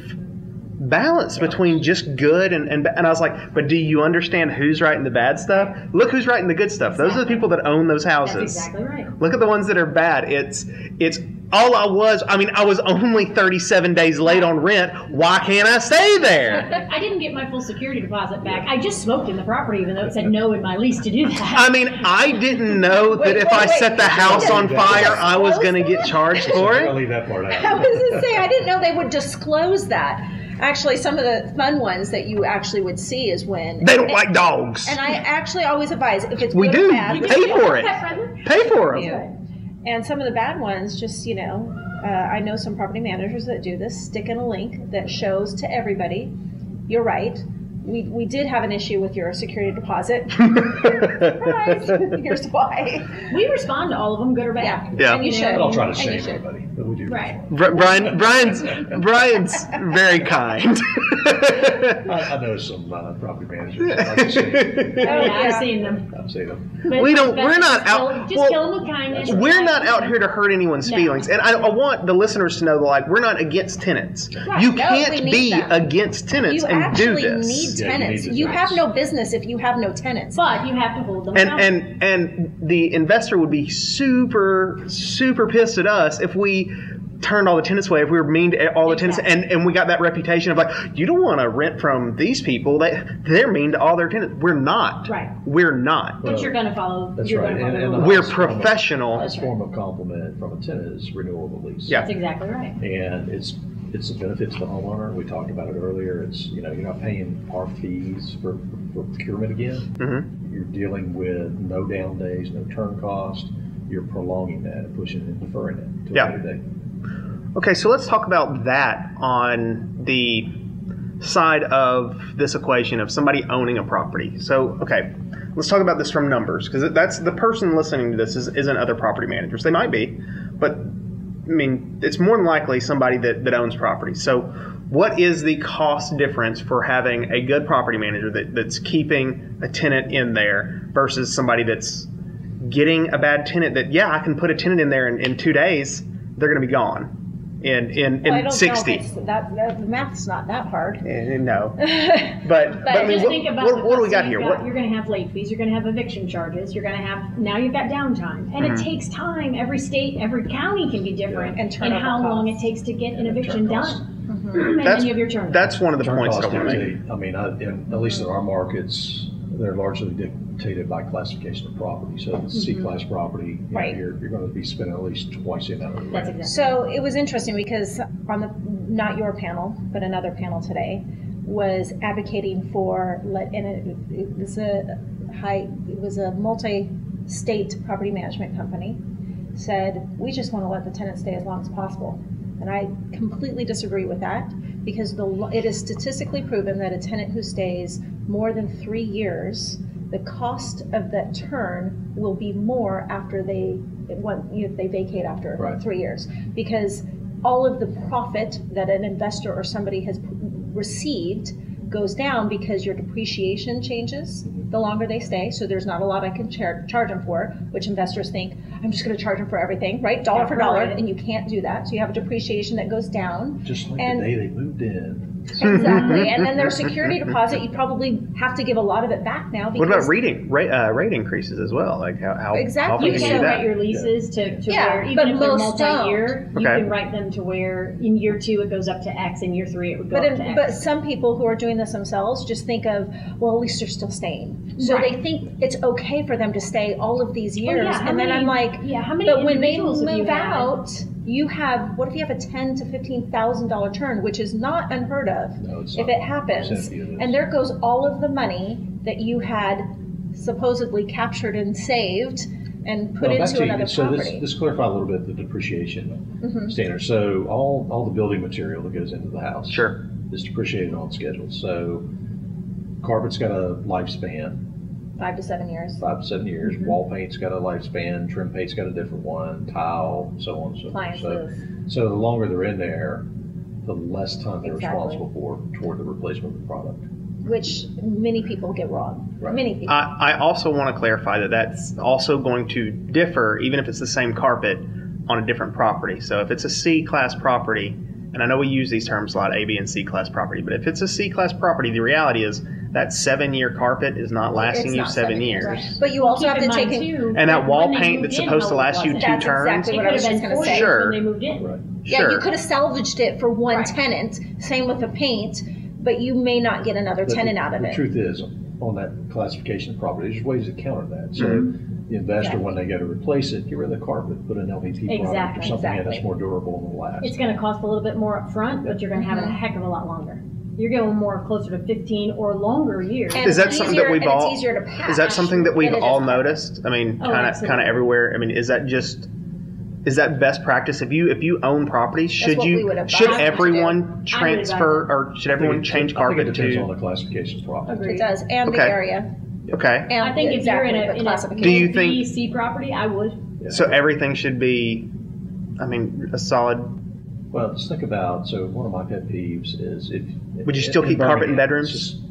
balance between just good and, and and I was like, but do you understand who's writing the bad stuff? Look who's writing the good stuff. Those are the people that own those houses. That's exactly right. Look at the ones that are bad. It's it's all I was. I mean, I was only 37 days late on rent. Why can't I stay there? I didn't get my full security deposit back. I just smoked in the property, even though it said no in my lease to do that. I mean, I didn't know that Wait, if wait, I wait. set the house on fire, I was going to get charged for I'll it. leave that part I was going to say, I didn't know they would disclose that. Actually, some of the fun ones that you actually would see is when They don't like dogs. And I actually always advise if it's We good do. or bad, Pay for it. Pet friendly? Pay for you. them. And some of the bad ones, just you know, uh, I know some property managers that do this. Stick in a link that shows to everybody. You're right. We, we did have an issue with your security deposit. Surprise! Here's why. We respond to all of them, good or bad. Yeah. And you Yeah. should. I don't try to And you shame should. anybody, but we do. Right. Bri- Brian, Brian's, Brian's very kind. I, I know some uh, property managers. that like to shame. Oh, yeah, yeah. I've seen them. I've seen them. But we don't. We're not out- Kill, just well, kill them with kindness. We're not out here to hurt anyone's No. feelings, and I, I want the listeners to know that like we're not against tenants. Right. You No, can't we be them. against tenants You and do actually this. Need Yeah, you tenants. need the You have tenants. no business if you have no tenants. But you have to hold them and accountable. and and the investor would be super super pissed at us if we turned all the tenants away if we were mean to all the tenants and and we got that reputation of like you don't want to rent from these people they they're mean to all their tenants we're not Right. we're not but you're going to follow. That's you're right. Gonna follow And- and the the we're highest form of- professional highest form of compliment from a tenant is renewal of the lease. Yeah. That's exactly right. And it's, it's a benefit to the homeowner. We talked about it earlier. It's, you know, you're not paying our fees for, for procurement again. Mhm. You're dealing with no down days, no turn cost. You're prolonging that and pushing it and deferring it to Yeah. a later date. Okay, so let's talk about that on the side of this equation of somebody owning a property. So, okay, let's talk about this from numbers because that's the person listening to this is, isn't other property managers. They might be, but I mean, it's more than likely somebody that, that owns property. So, what is the cost difference for having a good property manager that, that's keeping a tenant in there versus somebody that's getting a bad tenant that, yeah, I can put a tenant in there in, in two days, they're going to be gone in, in, Well, I in don't 60? know if it's that, that the math's not that hard. Eh, No. But, but, I mean, just what, think about what, what do we got here? you've What, You're going to have late fees. You're going to have eviction charges. You're going to have now you've got downtime, and Mm-hmm. it takes time. Every state, every county can be different, Yeah. And in turnover how long it takes to get an and eviction turn costs. done. And that's, then you have your turnover. that's one of the Turn points that I want to make. I mean, I, in, at least in our markets, they're largely dictated by classification of property. So it's C-class mm-hmm. property, you know, Right. you're, you're gonna be spending at least twice the amount of That's exactly. So it was interesting because on the, not your panel, but another panel today, was advocating for, let, and it, it was a high, it was a multi-state property management company, said, we just want to let the tenant stay as long as possible. And I completely disagree with that because the, it is statistically proven that a tenant who stays more than three years, the cost of that turn will be more after they, if they vacate after Right. three years. Because all of the profit that an investor or somebody has received goes down because your depreciation changes the longer they stay. So there's not a lot I can char- charge them for, which investors think I'm just going to charge them for everything, right? Dollar for dollar, Right. and you can't do that. So you have a depreciation that goes down. Just like And- the day they moved in. Exactly. and then their security deposit, you probably have to give a lot of it back now. Because What about rating, rate, uh, rate increases as well? Like how, how Exactly. often You can can you do write your leases to, to Yeah, where, even but if they're most don't. multi-year, you Okay. can write them to where in year two it goes up to X, in year three it would go But, up to X. but some people who are doing this themselves just think of, well, at least they're still staying. So Right. they think it's okay for them to stay all of these Oh, years. yeah, how and then I'm like, yeah, how many but when they individuals have you move had? Out, you have, what if you have a ten to fifteen thousand dollar turn, which is not unheard of No, it's if not. it happens. Percentage. And there goes all of the money that you had supposedly captured and saved and put Well, back into to- another So this, property. this clarify a little bit the depreciation Mhm. standard. So all, all the building material that goes into the house. Sure. Is depreciated on schedule. So carpet's got a lifespan, Five to seven years. five to seven years. Mm-hmm. Wall paint's got a lifespan, trim paint's got a different one, tile, so on and so forth. So, so the longer they're in there, the less time they're Exactly. responsible for toward the replacement of the product. Which many people get wrong. Right. Many people. I, I also want to clarify that that's also going to differ, even if it's the same carpet, on a different property. So if it's a C class property, and I know we use these terms a lot, A, B, and C class property, but if it's a C class property, the reality is that seven year carpet is not lasting It's you not seven, seven years, years. right. But you also Keep have in to mind, take in, too, And that when wall they paint moved that's in, supposed to how last you was. two That's turns. exactly It what could I was have just been gonna four say. years Sure. when they moved in. Right. yeah, Sure. you could have salvaged it for one Right. tenant. Same with the paint, but you may not get another But the- tenant out of the it. truth is, on that classification of property, there's ways to counter that. So Mm-hmm. the investor, when they go to replace it, get rid of the carpet, put an LVP product or Exactly, something in that's more durable and will last. It's going to cost a little bit more up front, but you're going to have it a Mhm. heck of a lot longer. You're going more closer to 15 or longer years. And Is that it's something easier- that we've and it's all? easier to patch Is that something that we've than it is all noticed? I mean, kind of, kind of everywhere. I mean, is that just? Is that best practice? If you if you own property, should what we you advise should them to everyone do. transfer or should everyone change I think carpet it depends on to? the classification of property. Agreed. It does, and the Okay. area. Okay, And I think if exactly, you're in the a, in a classification. Do you B, think- C property, I would. so everything should be. I mean, a solid. Well, just think about, so one of my pet peeves is if. Would you still keep carpet in Birmingham, bedrooms?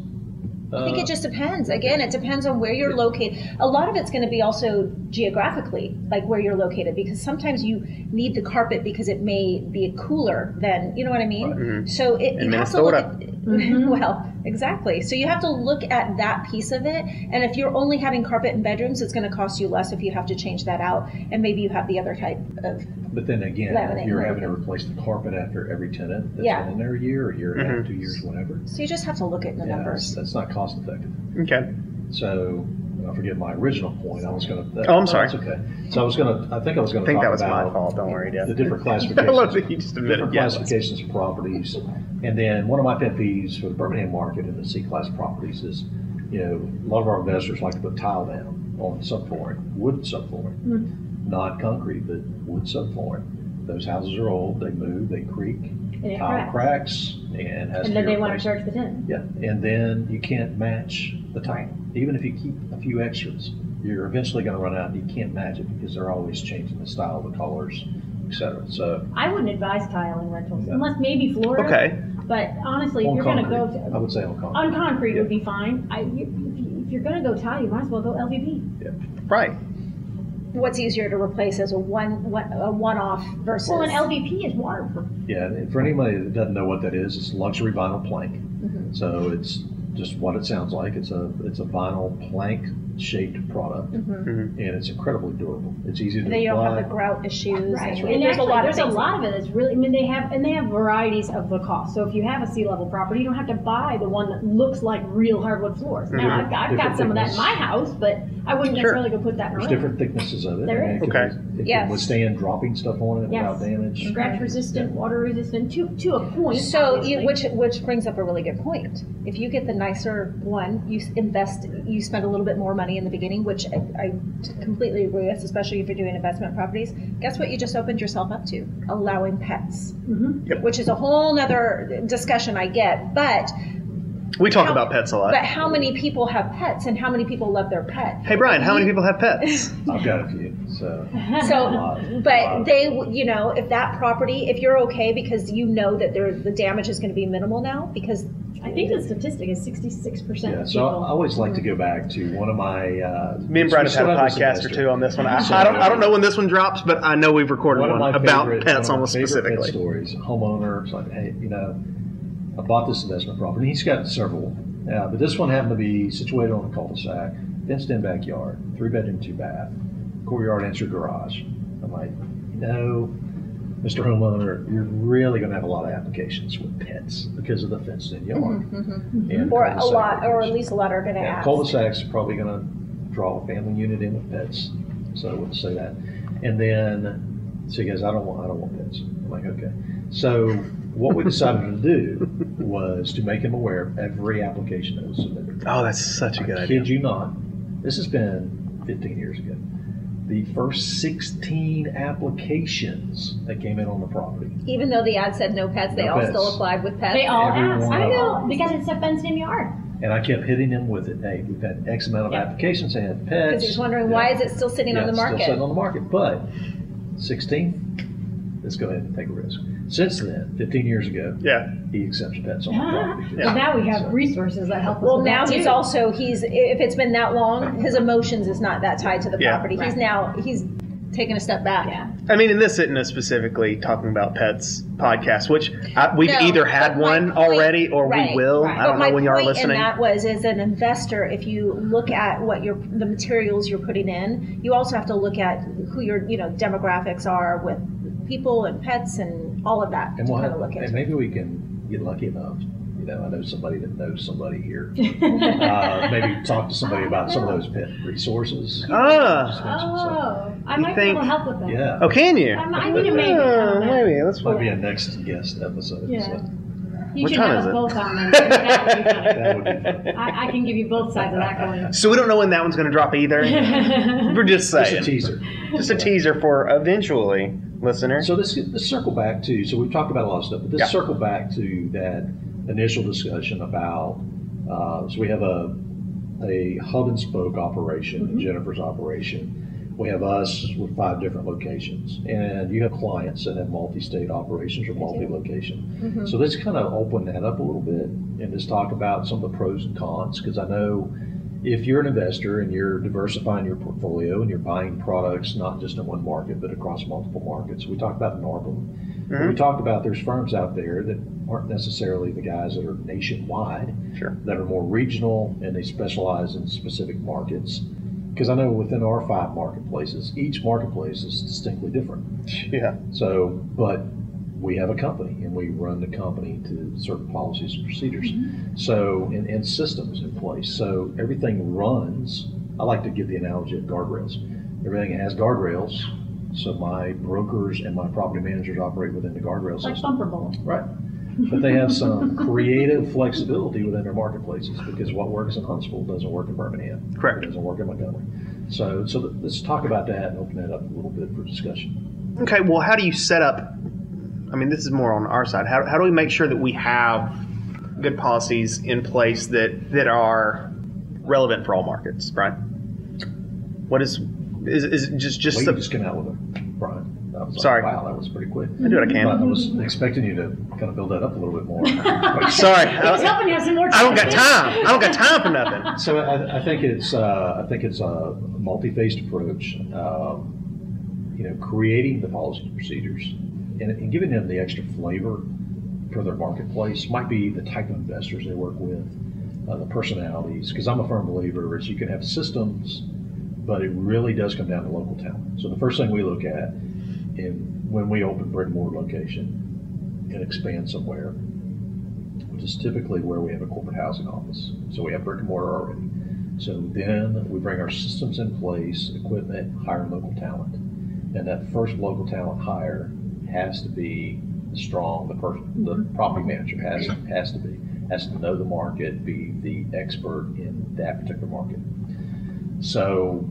It's just, I think uh, it just depends. Again, it depends on where you're located. A lot of it's going to be also geographically, like where you're located, because sometimes you need the carpet because it may be cooler than, you know what I mean? Mhm. So it, In you have to look at, Minnesota. Mhm. well, exactly. So you have to look at that piece of it. And if you're only having carpet in bedrooms, it's going to cost you less if you have to change that out. And maybe you have the other type of, But then again, Laminate, if you're having to replace the carpet after every tenant that's Yeah. been in there a year, a year and a half, Mhm. two years, whatever. so you just have to look at the yeah, numbers. That's, that's not cost effective. Okay. So, I forget my original point. I was going to. Oh, I'm sorry. That's okay. So I was going to. I think I was I going to think talk that was my about fault. Don't worry, Dad. the different I classifications. that you just admitted. different Yeah, classifications of properties. And then one of my pet peeves for the Birmingham market and the C-class properties is, you know, a lot of our investors like to put tile down on subflooring, wood subflooring, not concrete, but wood subflooring. those houses are old, they move, they creak, And it tile cracks. cracks, and has to And then be they want to charge the tenant. Yeah, and then you can't match the tile. Even if you keep a few extras, you're eventually gonna run out and you can't match it because they're always changing the style, the colors, et cetera. So I wouldn't advise tiling rentals Yeah. unless maybe Florida. Okay. But honestly, if you're going to concrete, go I would say on concrete. on concrete Yeah. would be fine. I, if you're going to go tile, you might as well go LVP. Right. What's easier to replace as a one, one a one-off versus? Well, an LVP is waterproof. Yeah, and for anybody that doesn't know what that is, it's luxury vinyl plank. Mm-hmm. So it's just what it sounds like. It's a it's a vinyl plank shaped product, mm-hmm. Mm-hmm. and it's incredibly durable. It's easy to Then you don't have the grout issues. Right. And And there's a lot there's of a lot of it that's really. I mean, they have and they have varieties of the cost. So if you have a C level property, you don't have to buy the one that looks like real hardwood floors. Now I've, I've got Different some of that in my house, but I wouldn't Sure. necessarily go put that in a There's room. different thicknesses of it. There and is. It can, Okay. it Yes. can withstand dropping stuff on it Yes. without damage. Scratch resistant, water resistant, to to a point. So, you, which which brings up a really good point. If you get the nicer one, you invest, you spend a little bit more money in the beginning, which I, I completely agree with, especially if you're doing investment properties. Guess what? You just opened yourself up to allowing pets, Mhm. Yep. which is a whole nother discussion I get. But We talk How- about pets a lot. but how many people have pets, and how many people love their pet? Hey, Brian, how many people have pets? I've got a few. So, So, but they, you know, if that property, if you're okay because you know that there, the damage is going to be minimal now, because I think the statistic is 66 percent yeah, so people. I always like to go back to one of my. Uh, Me and Brian have had a podcast or two on this one. I, So- I don't. I don't know when this one drops, but I know we've recorded One one, about favorite, pets one of my almost specifically. Pet stories. Homeowner, it's like, hey, you know, I bought this investment property. He's got several, uh, but this one happened to be situated on a cul-de-sac, fenced-in backyard, three bedroom, two bath, courtyard, answer garage. I'm like, you know, Mr. Homeowner, you're really going to have a lot of applications with pets because of the fenced-in yard. And Mm-hmm, or a lot, or at least a lot are going to ask. cul-de-sacs are probably gonna draw a family unit in with pets, so I wouldn't say that. And then, so he goes, I don't want, I don't want pets. I'm like, okay. So what we decided to do was to make him aware of every application that was submitted. Oh, that's such a good I idea. kid you not, this has been fifteen years ago. The first sixteen applications that came in on the property, Even though the ad said no pets, they No all pets. still applied with pets. they all Every ask. one I know because it's a fenced in yard. and I kept hitting him with it, hey, we've had X amount of Yeah. applications, they had pets. Because he's wondering Yeah. why is it still sitting on the market? Still sitting on the market, but 16, let's go ahead and take a risk. Since then, 15 years ago, Yeah. he accepts pets on the ah, property. Well, now we have So- resources that help us. well, with now that he's too. also he's if it's been that long, his emotions is not that tied to the Yeah. property. He's now he's taken a step back. Yeah. I mean, and this isn't a specifically talking about pets podcast, which I, we've No, either had one point- already or right, we will. right. I don't but my know when you are listening. in that was, as an investor, if you look at what your the materials you're putting in, you also have to look at who your you know demographics are with people and pets and all of that And to we'll kind have, of look and into. maybe we can get lucky enough. You know, I know somebody that knows somebody here. uh, maybe talk to somebody about some of those pet resources. Ah. Just so- Oh, I You might be able to help with that. Yeah. oh, can you? I might need a maybe. Uh, on maybe. Let's. Might be a next guest episode. Yeah. So You What should time have is us it? both on then. That would be funny. that would be fun. I, I can give you both sides of that coin. So we don't know when that one's going to drop either. We're just saying. Just a teaser. Just a teaser for eventually, listener. So this let's circle back to so we've talked about a lot of stuff, but let's Yeah. circle back to that initial discussion about uh, so we have a a hub and spoke operation, Mm-hmm. Jennifer's operation. We have us with five different locations, and you have clients that have multi-state operations or multi-location. So let's kind of open that up a little bit and just talk about some of the pros and cons because I know if you're an investor and you're diversifying your portfolio and you're buying products not just in one market but across multiple markets, we talked about NARPM. Mm-hmm. But We talked about there's firms out there that aren't necessarily the guys that are nationwide, Sure. that are more regional and they specialize in specific markets. Because I know within our five marketplaces, each marketplace is distinctly different. Yeah. So, but we have a company and we run the company to certain policies and procedures. Mm-hmm. So, and, and systems in place. So everything runs. I like to give the analogy of guardrails. Everything has guardrails. So my brokers and my property managers operate within the guardrails. Like system. bumper bowl. Right. But they have some creative flexibility within their marketplaces because what works in Huntsville doesn't work in Birmingham. Correct. It doesn't work in Montgomery. So, so th- let's talk about that and open that up a little bit for discussion. Okay, well, how do you set up? I mean, this is more on our side. How, how do we make sure that we have good policies in place that that are relevant for all markets, Brian? What is is, is it just just Well, the, you just came out with it, Brian. I was like, Sorry. Wow, that was pretty quick. I do what I But I was expecting you to kind of build that up a little bit more. Sorry, I was helping you have some more time. I don't got time. time. I don't got time for nothing. So I, I think it's uh, I think it's a multi-phased approach. Um, you know, creating the policies and procedures and, and giving them the extra flavor for their marketplace might be the type of investors they work with, uh, the personalities. Because I'm a firm believer is you can have systems, but it really does come down to local talent. So the first thing we look at when we open brick and mortar location and expand somewhere, which is typically where we have a corporate housing office. So we have brick and mortar already. So then we bring our systems in place, equipment, hire local talent. And that first local talent hire has to be strong, the person, the mm-hmm. property manager has, has to be, has to know the market, be the expert in that particular market. So,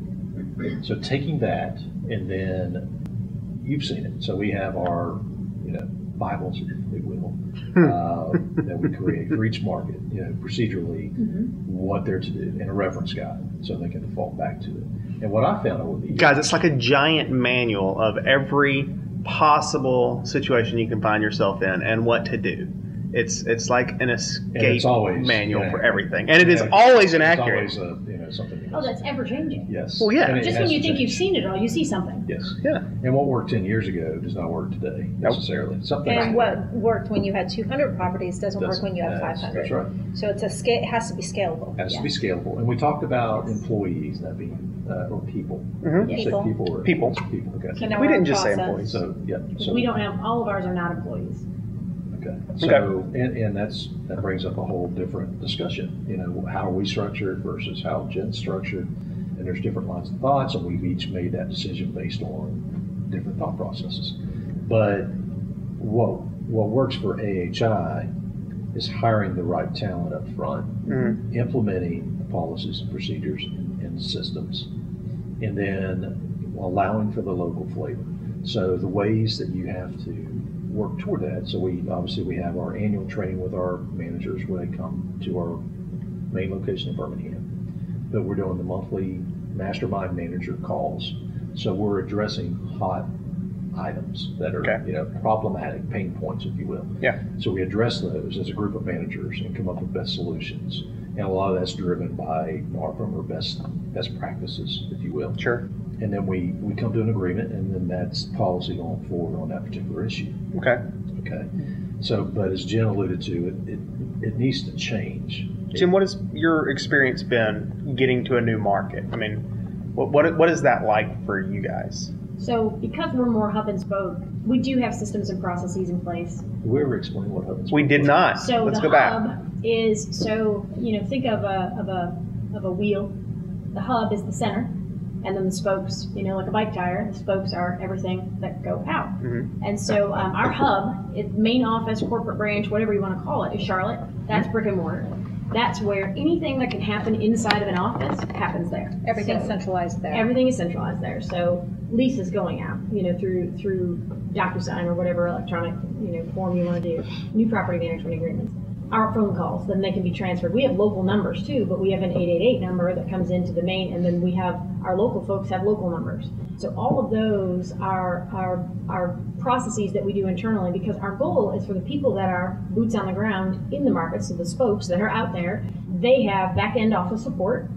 so taking that and then you've seen it. So we have our, you know, Bibles, if you will, hmm. uh, that we create for each market, you know, procedurally, mm-hmm. what they're to do, and a reference guide, so they can fall back to it. And what I found over the years, Guys, it's like a giant manual of every possible situation you can find yourself in and what to do. It's it's like an escape always manual for everything, and it is Yeah, always it's inaccurate. always a, you know, something. you Oh, that's ever changing. yes. Well, yeah. Just when you think change. you've seen it all, you see something. Yes. Yeah. And what worked ten years ago does not work today necessarily. Something. And what worked when you had 200 properties doesn't work doesn't- when you have 500. That's right. So it's a scale, it has to be scalable. It Has to be scalable. And we talked about employees, that being uh, or people. Mhm. Did People. people or People. People. Okay. So We didn't in just say employees. So yeah. So We don't have, all of ours are not employees. Okay. So, and, and that's, that brings up a whole different discussion. You know, how are we structured versus how Jen's structured? And there's different lines of thoughts, and we've each made that decision based on different thought processes. But what, what works for AHI is hiring the right talent up front, Mhm. implementing the policies and procedures and, and systems, and then allowing for the local flavor. So the ways that you have to work toward that. So we obviously we have our annual training with our managers when they come to our main location in Birmingham. But we're doing the monthly mastermind manager calls. So we're addressing hot items that are Okay. you know problematic pain points, if you will. Yeah. So we address those as a group of managers and come up with best solutions. And a lot of that's driven by NARPM or best best practices, if you will. Sure. And then we, we come to an agreement, and then that's policy going forward on that particular issue. Okay. Okay. So, but as Jen alluded to, it, it, it needs to change. Jim, what has your experience been getting to a new market? I mean, what what, what is that like for you guys? So because we're more hub and spoke, we do have systems and processes in place. Did we ever explain what hub and spoke? We did not. So Let's the go back. hub is so you know think of a of a of a wheel. The hub is the center, and then the spokes. You know, like a bike tire, the spokes are everything that go out. Mhm. And so um, our hub, it, main office, corporate branch, whatever you want to call it, is Charlotte. That's brick and mortar. That's where anything that can happen inside of an office happens there. Everything's So- centralized there. Everything is centralized there. So leases going out, you know, through through DocuSign or whatever electronic, you know, form you want to do. New property management agreements. Our phone calls, then they can be transferred. We have local numbers too, but we have an 888 number that comes into the main, and then we have our local folks have local numbers. So all of those are are are processes that we do internally because our goal is for the people that are boots on the ground in the market, so the spokes that are out there, they have back end office support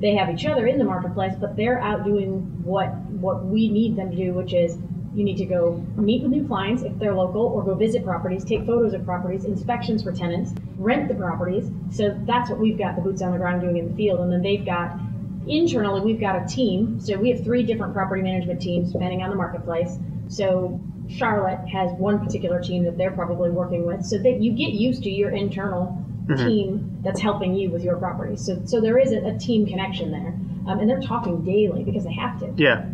they have each other in the marketplace, but they're out doing what what we need them to do, which is you need to go meet with new clients if they're local, or go visit properties, take photos of properties, inspections for tenants, rent the properties. So that's what we've got the boots on the ground doing in the field, and then they've got internally we've got a team. So we have three different property management teams depending on the marketplace. So Charlotte has one particular team that they're probably working with, so that you get used to your internal team that's helping you with your property. So, so there is a, a team connection there, um, and they're talking daily because they have to. Yeah.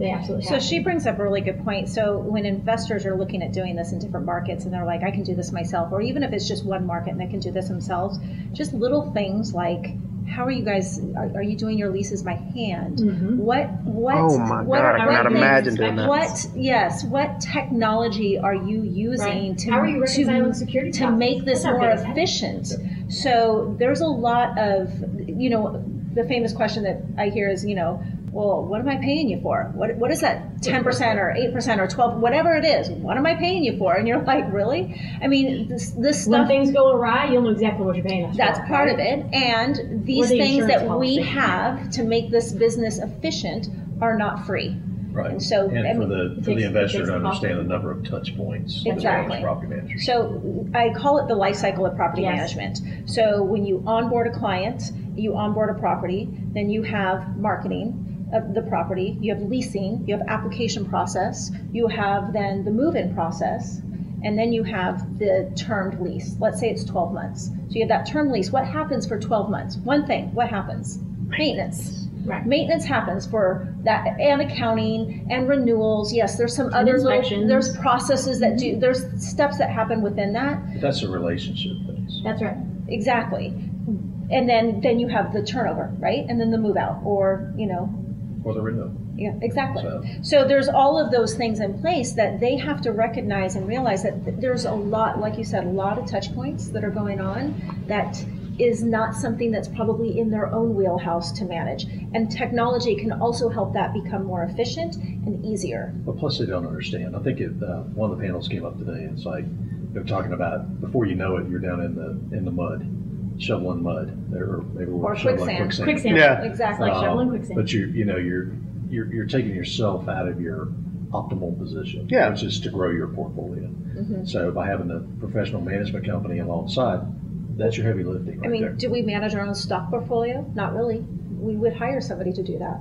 They absolutely So have she brings up a really good point. So when investors are looking at doing this in different markets and they're like, I can do this myself, or even if it's just one market and they can do this themselves, just little things like how are you guys? Are, are you doing your leases by hand? Mhm. What what? Oh my what, God, I what cannot things- imagine doing that. What yes? What technology are you using Right. to How are you to- security to make this That's more efficient? So there's a lot of you know the famous question that I hear is you know well what am I paying you for? What what is that ten percent or eight percent or twelve whatever it is? What am I paying you for? And you're like really? I mean this this When stuff things go awry, you'll know exactly what you're paying us that's for, part right? of it. And these the things insurance that we have to make this business efficient are not free. Right. And so, I And for mean, the, for takes- the investor to the cost understand the number of touch points as well Exactly. as property managers. So I call it the life cycle of property Yes. management. So when you onboard a client, you onboard a property, then you have marketing of the property, you have leasing, you have application process, you have then the move-in process, and then you have the termed lease. Let's say it's 12 months. So you have that term lease. What happens for 12 months? One thing, what happens? Maintenance. Right. Maintenance happens for that and accounting and renewals. Yes, there's some other little, there's processes that do mm-hmm. there's steps that happen within that. But That's a relationship phase. That's right. Exactly. And then then you have the turnover, right? And then the move out or, you know, Or the renewal. yeah, exactly. So- So there's all of those things in place that they have to recognize and realize that th- there's a lot, like you said, a lot of touch points that are going on that is not something that's probably in their own wheelhouse to manage. And technology can also help that become more efficient and easier. But plus they don't understand. I think it, uh, one of the panels came up today. It's like they're talking about before you know it, you're down in the in the mud, shoveling mud, or maybe we're Or shoveling quicksand. Quicksand. Yeah. Exactly. Like Um, shoveling quicksand. But you you know you're you're you're taking yourself out of your optimal position, Yeah. which is to grow your portfolio. Mm-hmm. So by having a professional management company alongside, that's your heavy lifting right I mean, there. do we manage our own stock portfolio? Not really. We would hire somebody to do that,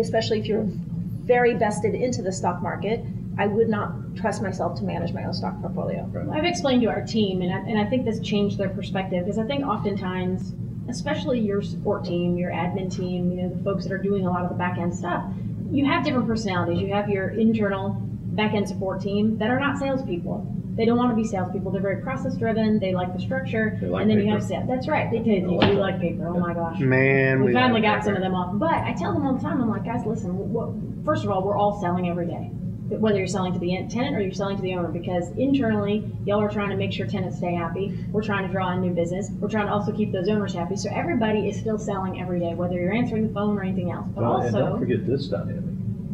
especially if you're very vested into the stock market. I would not trust myself to manage my own stock portfolio. I've explained to our team, and I, and I think this changed their perspective because I think oftentimes, especially your support team, your admin team, you know, the folks that are doing a lot of the back end stuff, you have different personalities. You have your internal back end support team that are not salespeople. They don't want to be salespeople. They're very process driven. They like the structure. They like and then you paper. have sales. That's right. They do. They do like paper. Oh my gosh. Man, we finally like got some of them off. But I tell them all the time, I'm like, guys, listen. What, first of all, we're all selling every day, whether you're selling to the tenant or you're selling to the owner, because internally, y'all are trying to make sure tenants stay happy. We're trying to draw in new business. We're trying to also keep those owners happy. So everybody is still selling every day, whether you're answering the phone or anything else. But Well, and don't also, forget this dynamic.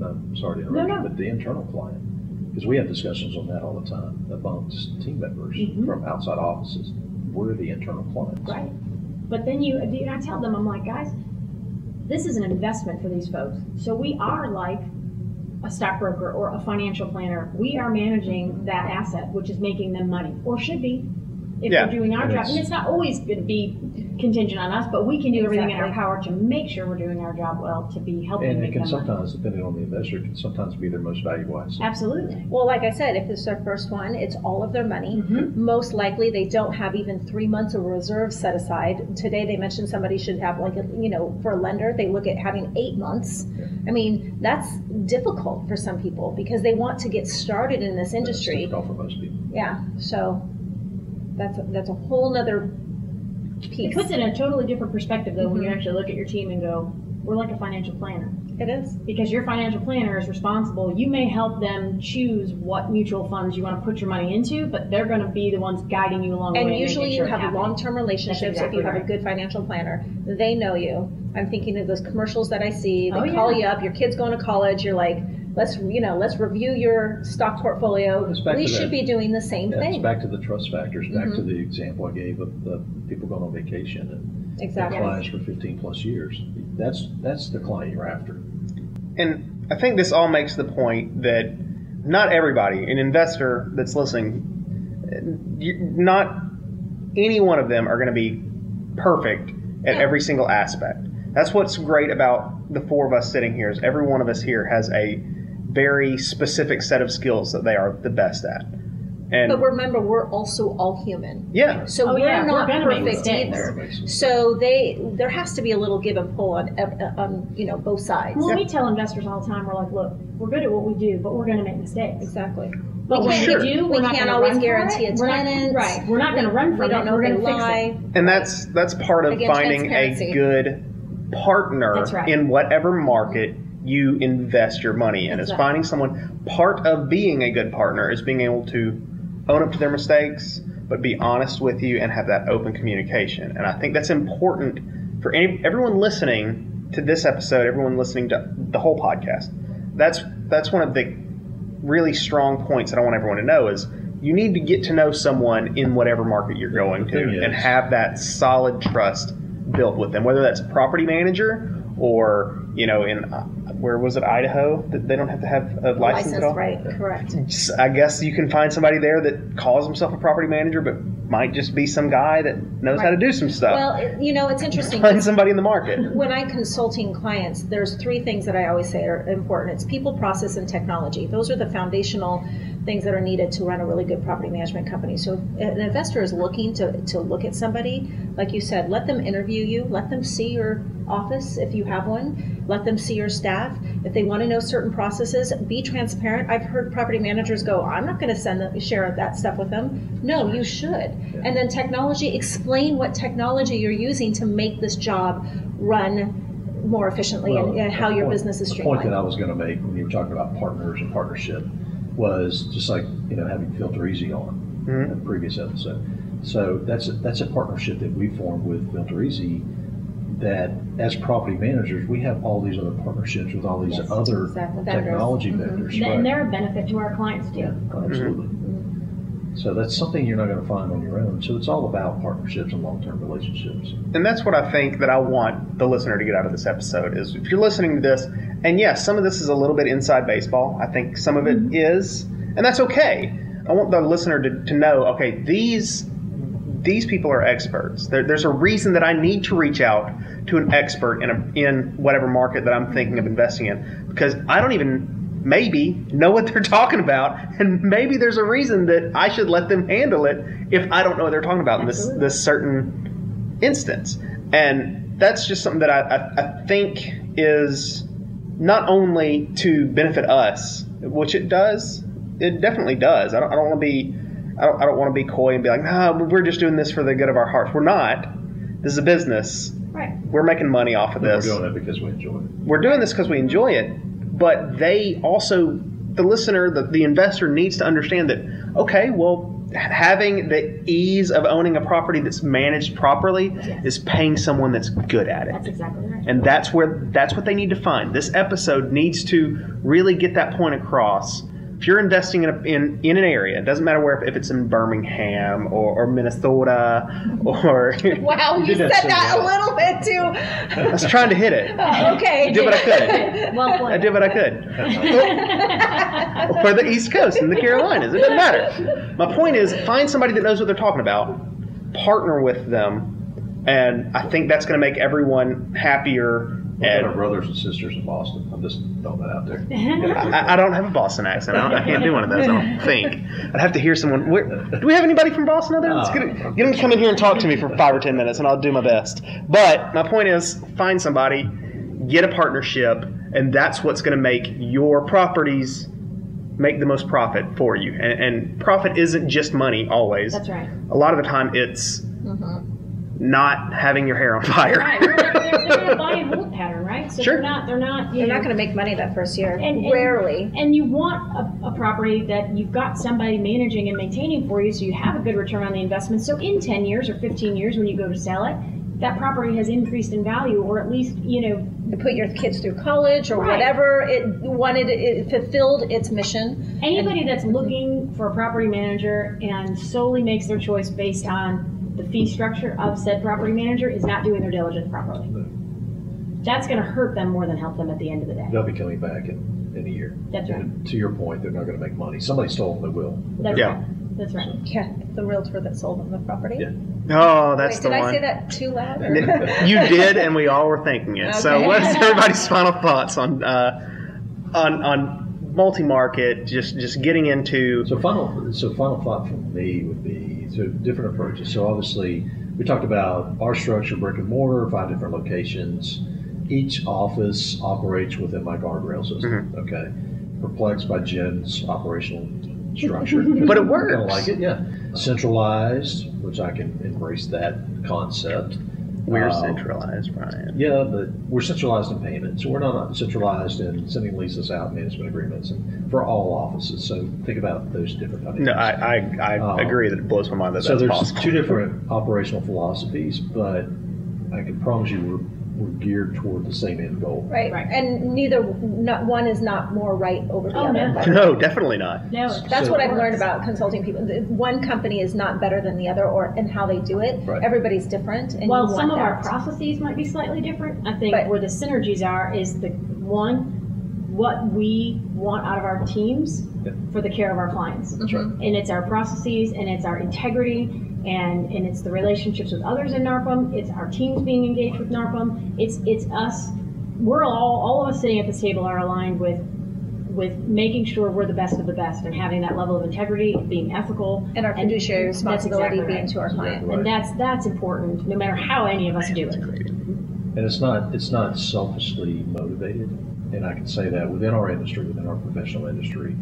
I'm sorry to interrupt No, no. but the internal client, because we have discussions on that all the time amongst team members Mhm. from outside offices. We're the internal clients. right. But then you, and I tell them, I'm like, guys, this is an investment for these folks. So we are like a stockbroker or a financial planner. We are managing that asset, which is making them money, or should be, if Yeah. we're doing our job. And it's not always going to be contingent on us, but we can do everything in our Exactly. power to make sure we're doing our job well to be helping And it make can them money. sometimes, depending on the investor, it can sometimes be their most valuable asset. Absolutely. Well, like I said, if it's their first one, it's all of their money. Mhm. Most likely, they don't have even three months of reserve set aside. Today, they mentioned somebody should have like, a, you know, for a lender, they look at having eight months. I mean, that's difficult for some people because they want to get started in this That's industry. difficult for most people. Yeah, so that's a, that's a whole nother It puts it in a totally different perspective, though, when you actually look at your team and go, we're like a financial planner. It is. because your financial planner is responsible. You may help them choose what mutual funds you want to put your money into, but they're going to be the ones guiding you along the way. And way. usually you have long-term relationships if exactly you have a good financial planner. They know you. I'm thinking of those commercials that I see. They Oh, call yeah. you up. Your kid's going to college. You're like, let's you know, let's review your stock portfolio. We should that. be doing the same Yeah, it's thing. back to the trust factors, back Mm-hmm. to the example I gave of the people going on vacation and Exactly. clients for 15 plus years. That's that's the client you're after. And I think this all makes the point that not everybody, an investor that's listening, not any one of them are going to be perfect at every single aspect. That's what's great about the four of us sitting here is every one of us here has a very specific set of skills that they are the best at. And But remember, we're also all human. yeah, So Oh, we're yeah, we're not perfect either. So they there has to be a little give and pull on uh, uh, on you know both sides. Well, we tell investors all the time, we're like, look, we're good at what we do, but we're going to make mistakes. Exactly. But when sure. we do, we're We can't always guarantee it. a We're not- tenant. right. We're not going to run We from don't it. know We're if going they to fix lie. it. And that's that's part of Again, finding a good partner That's right. in whatever market you invest your money in. Is finding someone part of being a good partner is being able to own up to their mistakes, but be honest with you and have that open communication. And I think that's important for any, everyone listening to this episode, everyone listening to the whole podcast. That's that's one of the really strong points that I want everyone to know is you need to get to know someone in whatever market you're going to oh, thing and have that solid trust built with them, whether that's a property manager or you know in uh, where was it Idaho that they don't have to have a license, at all. right? Correct. I guess you can find somebody there that calls himself a property manager, but might just be some guy that knows how to do some stuff. Well, it- you know, it's interesting. find somebody in the market. when I'm consulting clients, there's three things that I always say are important. It's people, process, and technology. Those are the foundational things that are needed to run a really good property management company. So if an investor is looking to, to look at somebody, like you said, let them interview you, let them see your office if you have one, let them see your staff. If they want to know certain processes, be transparent. I've heard property managers go, I'm not going to send them, share that stuff with them. No, you should. And then technology, explain what technology you're using to make this job run more efficiently and, Well, and how your point- business is The point that I was going to make when you were talking about partners and partnership was just like you know having Filter Easy on Mhm. in the previous episode. So that's a, that's a partnership that we formed with Filter Easy. That as property managers, we have all these other partnerships with all these Yes, other exactly. Vendors. technology Mhm. vendors. And they're a benefit to our clients too. Yeah, absolutely. So that's something you're not going to find on your own. So it's all about partnerships and long-term relationships. and that's what I think that I want the listener to get out of this episode is if you're listening to this, and yes, some of this is a little bit inside baseball. I think some of it mm-hmm. is, and that's okay. I want the listener to, to know, okay, these these people are experts. There, there's a reason that I need to reach out to an expert in a, in whatever market that I'm thinking of investing in because I don't even maybe know what they're talking about, and maybe there's a reason that I should let them handle it if I don't know what they're talking about in this this certain instance. And that's just something that I, I, I think is not only to benefit us, which it does, it definitely does. I don't, I don't want to be, I don't, I don't want to be coy and be like, nah, we're just doing this for the good of our hearts. We're not. This is a business. Right. We're making money off of this. We're doing it because we enjoy it. we're doing this because we enjoy it, but they also, the listener, the, the investor needs to understand that, okay, well, having the ease of owning a property that's managed properly is paying someone that's good at it. That's exactly right. And that's where that's what they need to find. This episode needs to really get that point across. If you're investing in, a, in in an area, it doesn't matter where if it's in Birmingham or, or Minnesota or Wow, you did said that so a little bit too. I was trying to hit it. okay. I did what I could. Well I did what I could. for the East Coast and the Carolinas. It doesn't matter. My point is, find somebody that knows what they're talking about, partner with them, and I think that's going to make everyone happier. What about our brothers and sisters in Boston? I'm just throwing that out there. I, I don't have a Boston accent. I, don't, I can't do one of those. I don't think. I'd have to hear someone. Where, do we have anybody from Boston out there? Let's ah, get, get them to come in here and talk to me for five or ten minutes, and I'll do my best. But my point is, find somebody, get a partnership, and that's what's going to make your properties make the most profit for you. And, and profit isn't just money always. That's right. A lot of the time, it's mm-hmm. Not having your hair on fire. Right. They're, they're, they're a buy and hold pattern, right? So Sure. they're not. They're not. You You're know, not going to make money that first year. And- and- Rarely. And you want a, a property that you've got somebody managing and maintaining for you, so you have a good return on the investment. So in 10 years or 15 years, when you go to sell it, that property has increased in value, or at least you know to put your kids through college or Right. whatever it wanted, it fulfilled its mission. anybody that's looking for a property manager and solely makes their choice based on the fee structure of said property manager is not doing their diligence properly. That's going to hurt them more than help them at the end of the day. They'll be coming back in, in a year. That's right. And to your point, they're not going to make money. Somebody stole them, they will. That's Yeah. right. That's right. Yeah, the realtor that sold them the property. Yeah. Oh, that's Wait, the did one. I say that too loud? or- you did, and we all were thinking it. So, Okay. what's everybody's final thoughts on uh, on on multi-market? Just just getting into So final, so final thought from me would be so different approaches. So obviously, we talked about our structure, brick and mortar, five different locations. Each office operates within my guardrail system. Mm-hmm. Okay, perplexed by Jen's operational structure. But it I works. like it, yeah. Centralized, which I can embrace that concept. We're Um, centralized, Brian. Yeah, but we're centralized in payments. We're not centralized in sending leases out, management agreements, and for all offices. So think about those different dynamics. No, I, I, I Um, agree that it blows my mind that so there's possible. two different operational philosophies, but I can promise you we're, we're geared toward the same end goal. Right. Right. And neither, not, one is not more right over the Oh, other. no. No, definitely not. No, That's So- what I've learned about consulting people. One company is not better than the other or in how they do it. Right. Everybody's different and While some of want our processes might be slightly different, I think But- where the synergies are is the one, what we want out of our teams Yep. for the care of our clients. Mm-hmm. That's right. And it's our processes and it's our integrity and, and it's the relationships with others in NARPM. It's our teams being engaged with NARPM. It's, it's us, we're all, all of us sitting at this table are aligned with, with making sure we're the best of the best and having that level of integrity, being ethical. And our fiduciary that's responsibility exactly being right. to our client. Right. And that's, that's important, no matter how any of us do it. And it's not, it's not selfishly motivated. And I can say that within our industry, within our professional industry,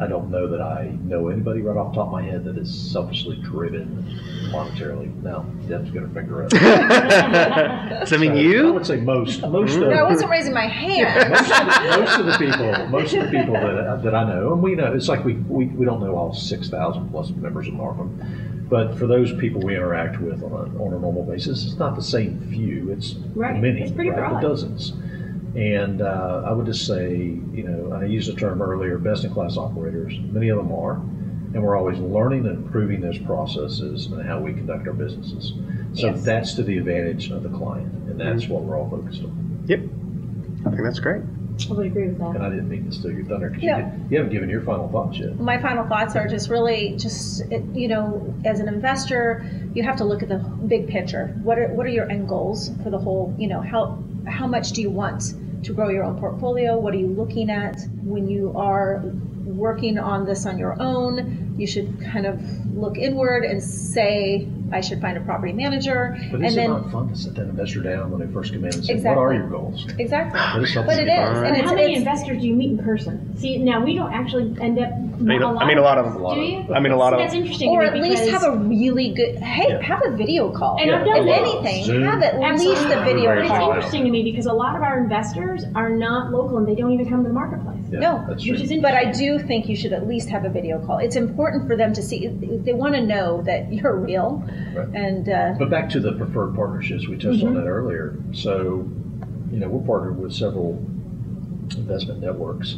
I don't know that I know anybody right off the top of my head that is selfishly driven monetarily. Now, Deb's going to her finger up. so, I mean, So, I would say most, most of. No, I wasn't raising my hand. most, of the, most of the people, most of the people that, that I know, and we know, it's like we, we, we don't know all 6,000 plus members of NARPM. But for those people we interact with on a, on a normal basis, it's not the same few, it's Right. many, It's pretty right? broad. dozens. And uh, I would just say, you know, I used the term earlier, best in class operators. Many of them are. And we're always learning and improving those processes and how we conduct our businesses. So Yes. that's to the advantage of the client. And that's what we're all focused on. Yep. I think that's great. I would agree with that. And I didn't mean to steal your thunder because No. you, you haven't given your final thoughts yet. my final thoughts are just really just you know as an investor you have to look at the big picture what are what are your end goals for the whole you know how how much do you want to grow your own portfolio? What are you looking at when you are working on this on your own? You should kind of look inward and say i should find a property manager But and is it then not fun to sit that investor down when they first come in and say, Exactly. what are your goals? exactly That is something but it to is find. and And it's, how many it's investors do you meet in person? See, now we don't actually end up. I mean, I mean, a lot of them. Do you? I mean, a lot of That's interesting. or at least have a really good hey Yeah. have a video call And I've done if anything Zoom. have at least a video Very But it's interesting to me because a lot of our investors are not local and they don't even come to the marketplace. Yeah, No, that's Which true. is interesting. But I do think you should at least have a video call. It's important for them to see. They want to know that you're real. Right. And uh, But back to the preferred partnerships, we touched on that earlier. So, you know, we're partnered with several investment networks.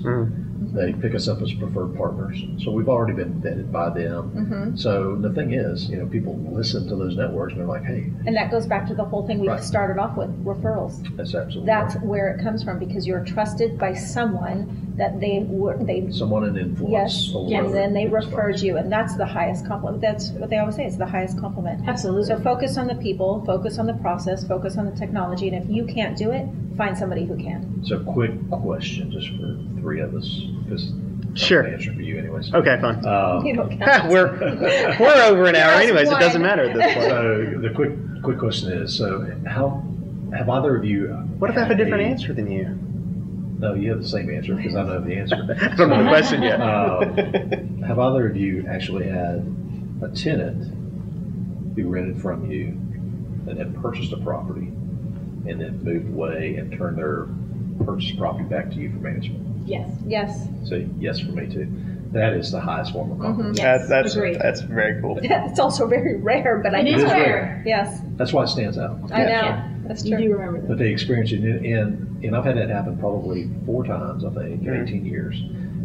They pick us up as preferred partners. So we've already been vetted by them. Mm-hmm. So the thing is, you know, people listen to those networks and they're like, hey, and that goes back to the whole thing we Right. started off with referrals. that's absolutely That's right. where it comes from because you're trusted by someone that they were they someone in influence. yes, over and then they people's referred you, and that's the highest compliment. That's what they always say. It's the highest compliment. Absolutely. So focus on the people, focus on the process, focus on the technology, and if you can't do it, find somebody who can. So quick question, just for three of us, because Sure. answer for you anyways. Okay, fine. Um, You don't count. we're we're over an hour, Just anyways. It doesn't matter at this point. so the quick quick question is, so how have either of you? What if I have a different had answer than you? No, you have the same answer because I know the answer. I don't know the question yet. Um, have either of you actually had a tenant who rented from you and had purchased a property and then moved away and turned their purchased property back to you for management? Yes. Yes. So yes, for me too. That is the highest form of Mm-hmm. Yes. That, that's Agreed. that's very cool. It's also very rare, but I It know. is is rare. Yes, That's why it stands out. I know. Yeah. That's You true. do remember that. But they experience it, and, and and I've had that happen probably four times, I think, in Mhm. 18 years.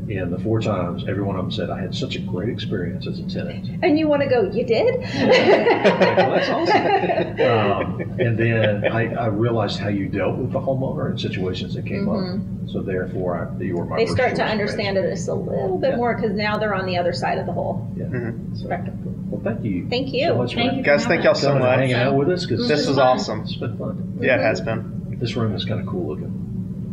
And the four times, every one of them said, I had such a great experience as a tenant. And you want to go, you did? well, that's awesome. Um, and then I, I realized how you dealt with the homeowner in situations that came up. So therefore, I, you were my Mm-hmm. they start to understand it just a little bit Yeah. more because now they're on the other side of the hole. Yeah. Mhm. So, Spectrum. well, thank you. Thank you. So much Thank you. Guys, thank y'all so much. hanging out with us because This was awesome. It's been fun. Yeah, it has been. This room is kind of cool looking.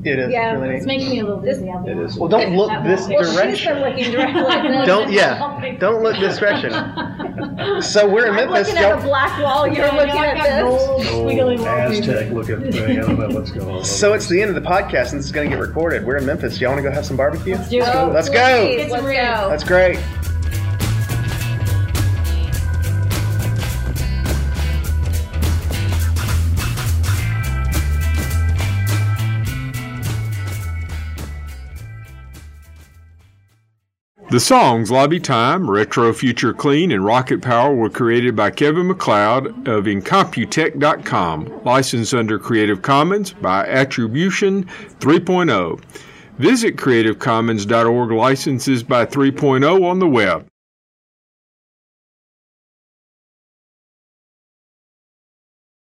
It is. Yeah, really It's neat. making me a little dizzy. I'll be It honest. is. Well, don't look this won't be- Well, she's direction. been looking directly at. Don't yeah. Don't look this direction. So we're in I'm Memphis. looking at y'all- a black wall. You're Yeah, looking at got this. gold squiggly Oh. Aztec looking thing. I don't know what's going on. So it's the end of the podcast, and this is going to get recorded. We're in Memphis. Y'all want to go have some barbecue? Let's do it. Let's go. please, Get some Let's go. That's great. The songs Lobby Time, Retro Future Clean, and Rocket Power were created by Kevin MacLeod of Incompetech.com, licensed under Creative Commons by Attribution 3.0. Visit CreativeCommons.org licenses by 3.0 on the web.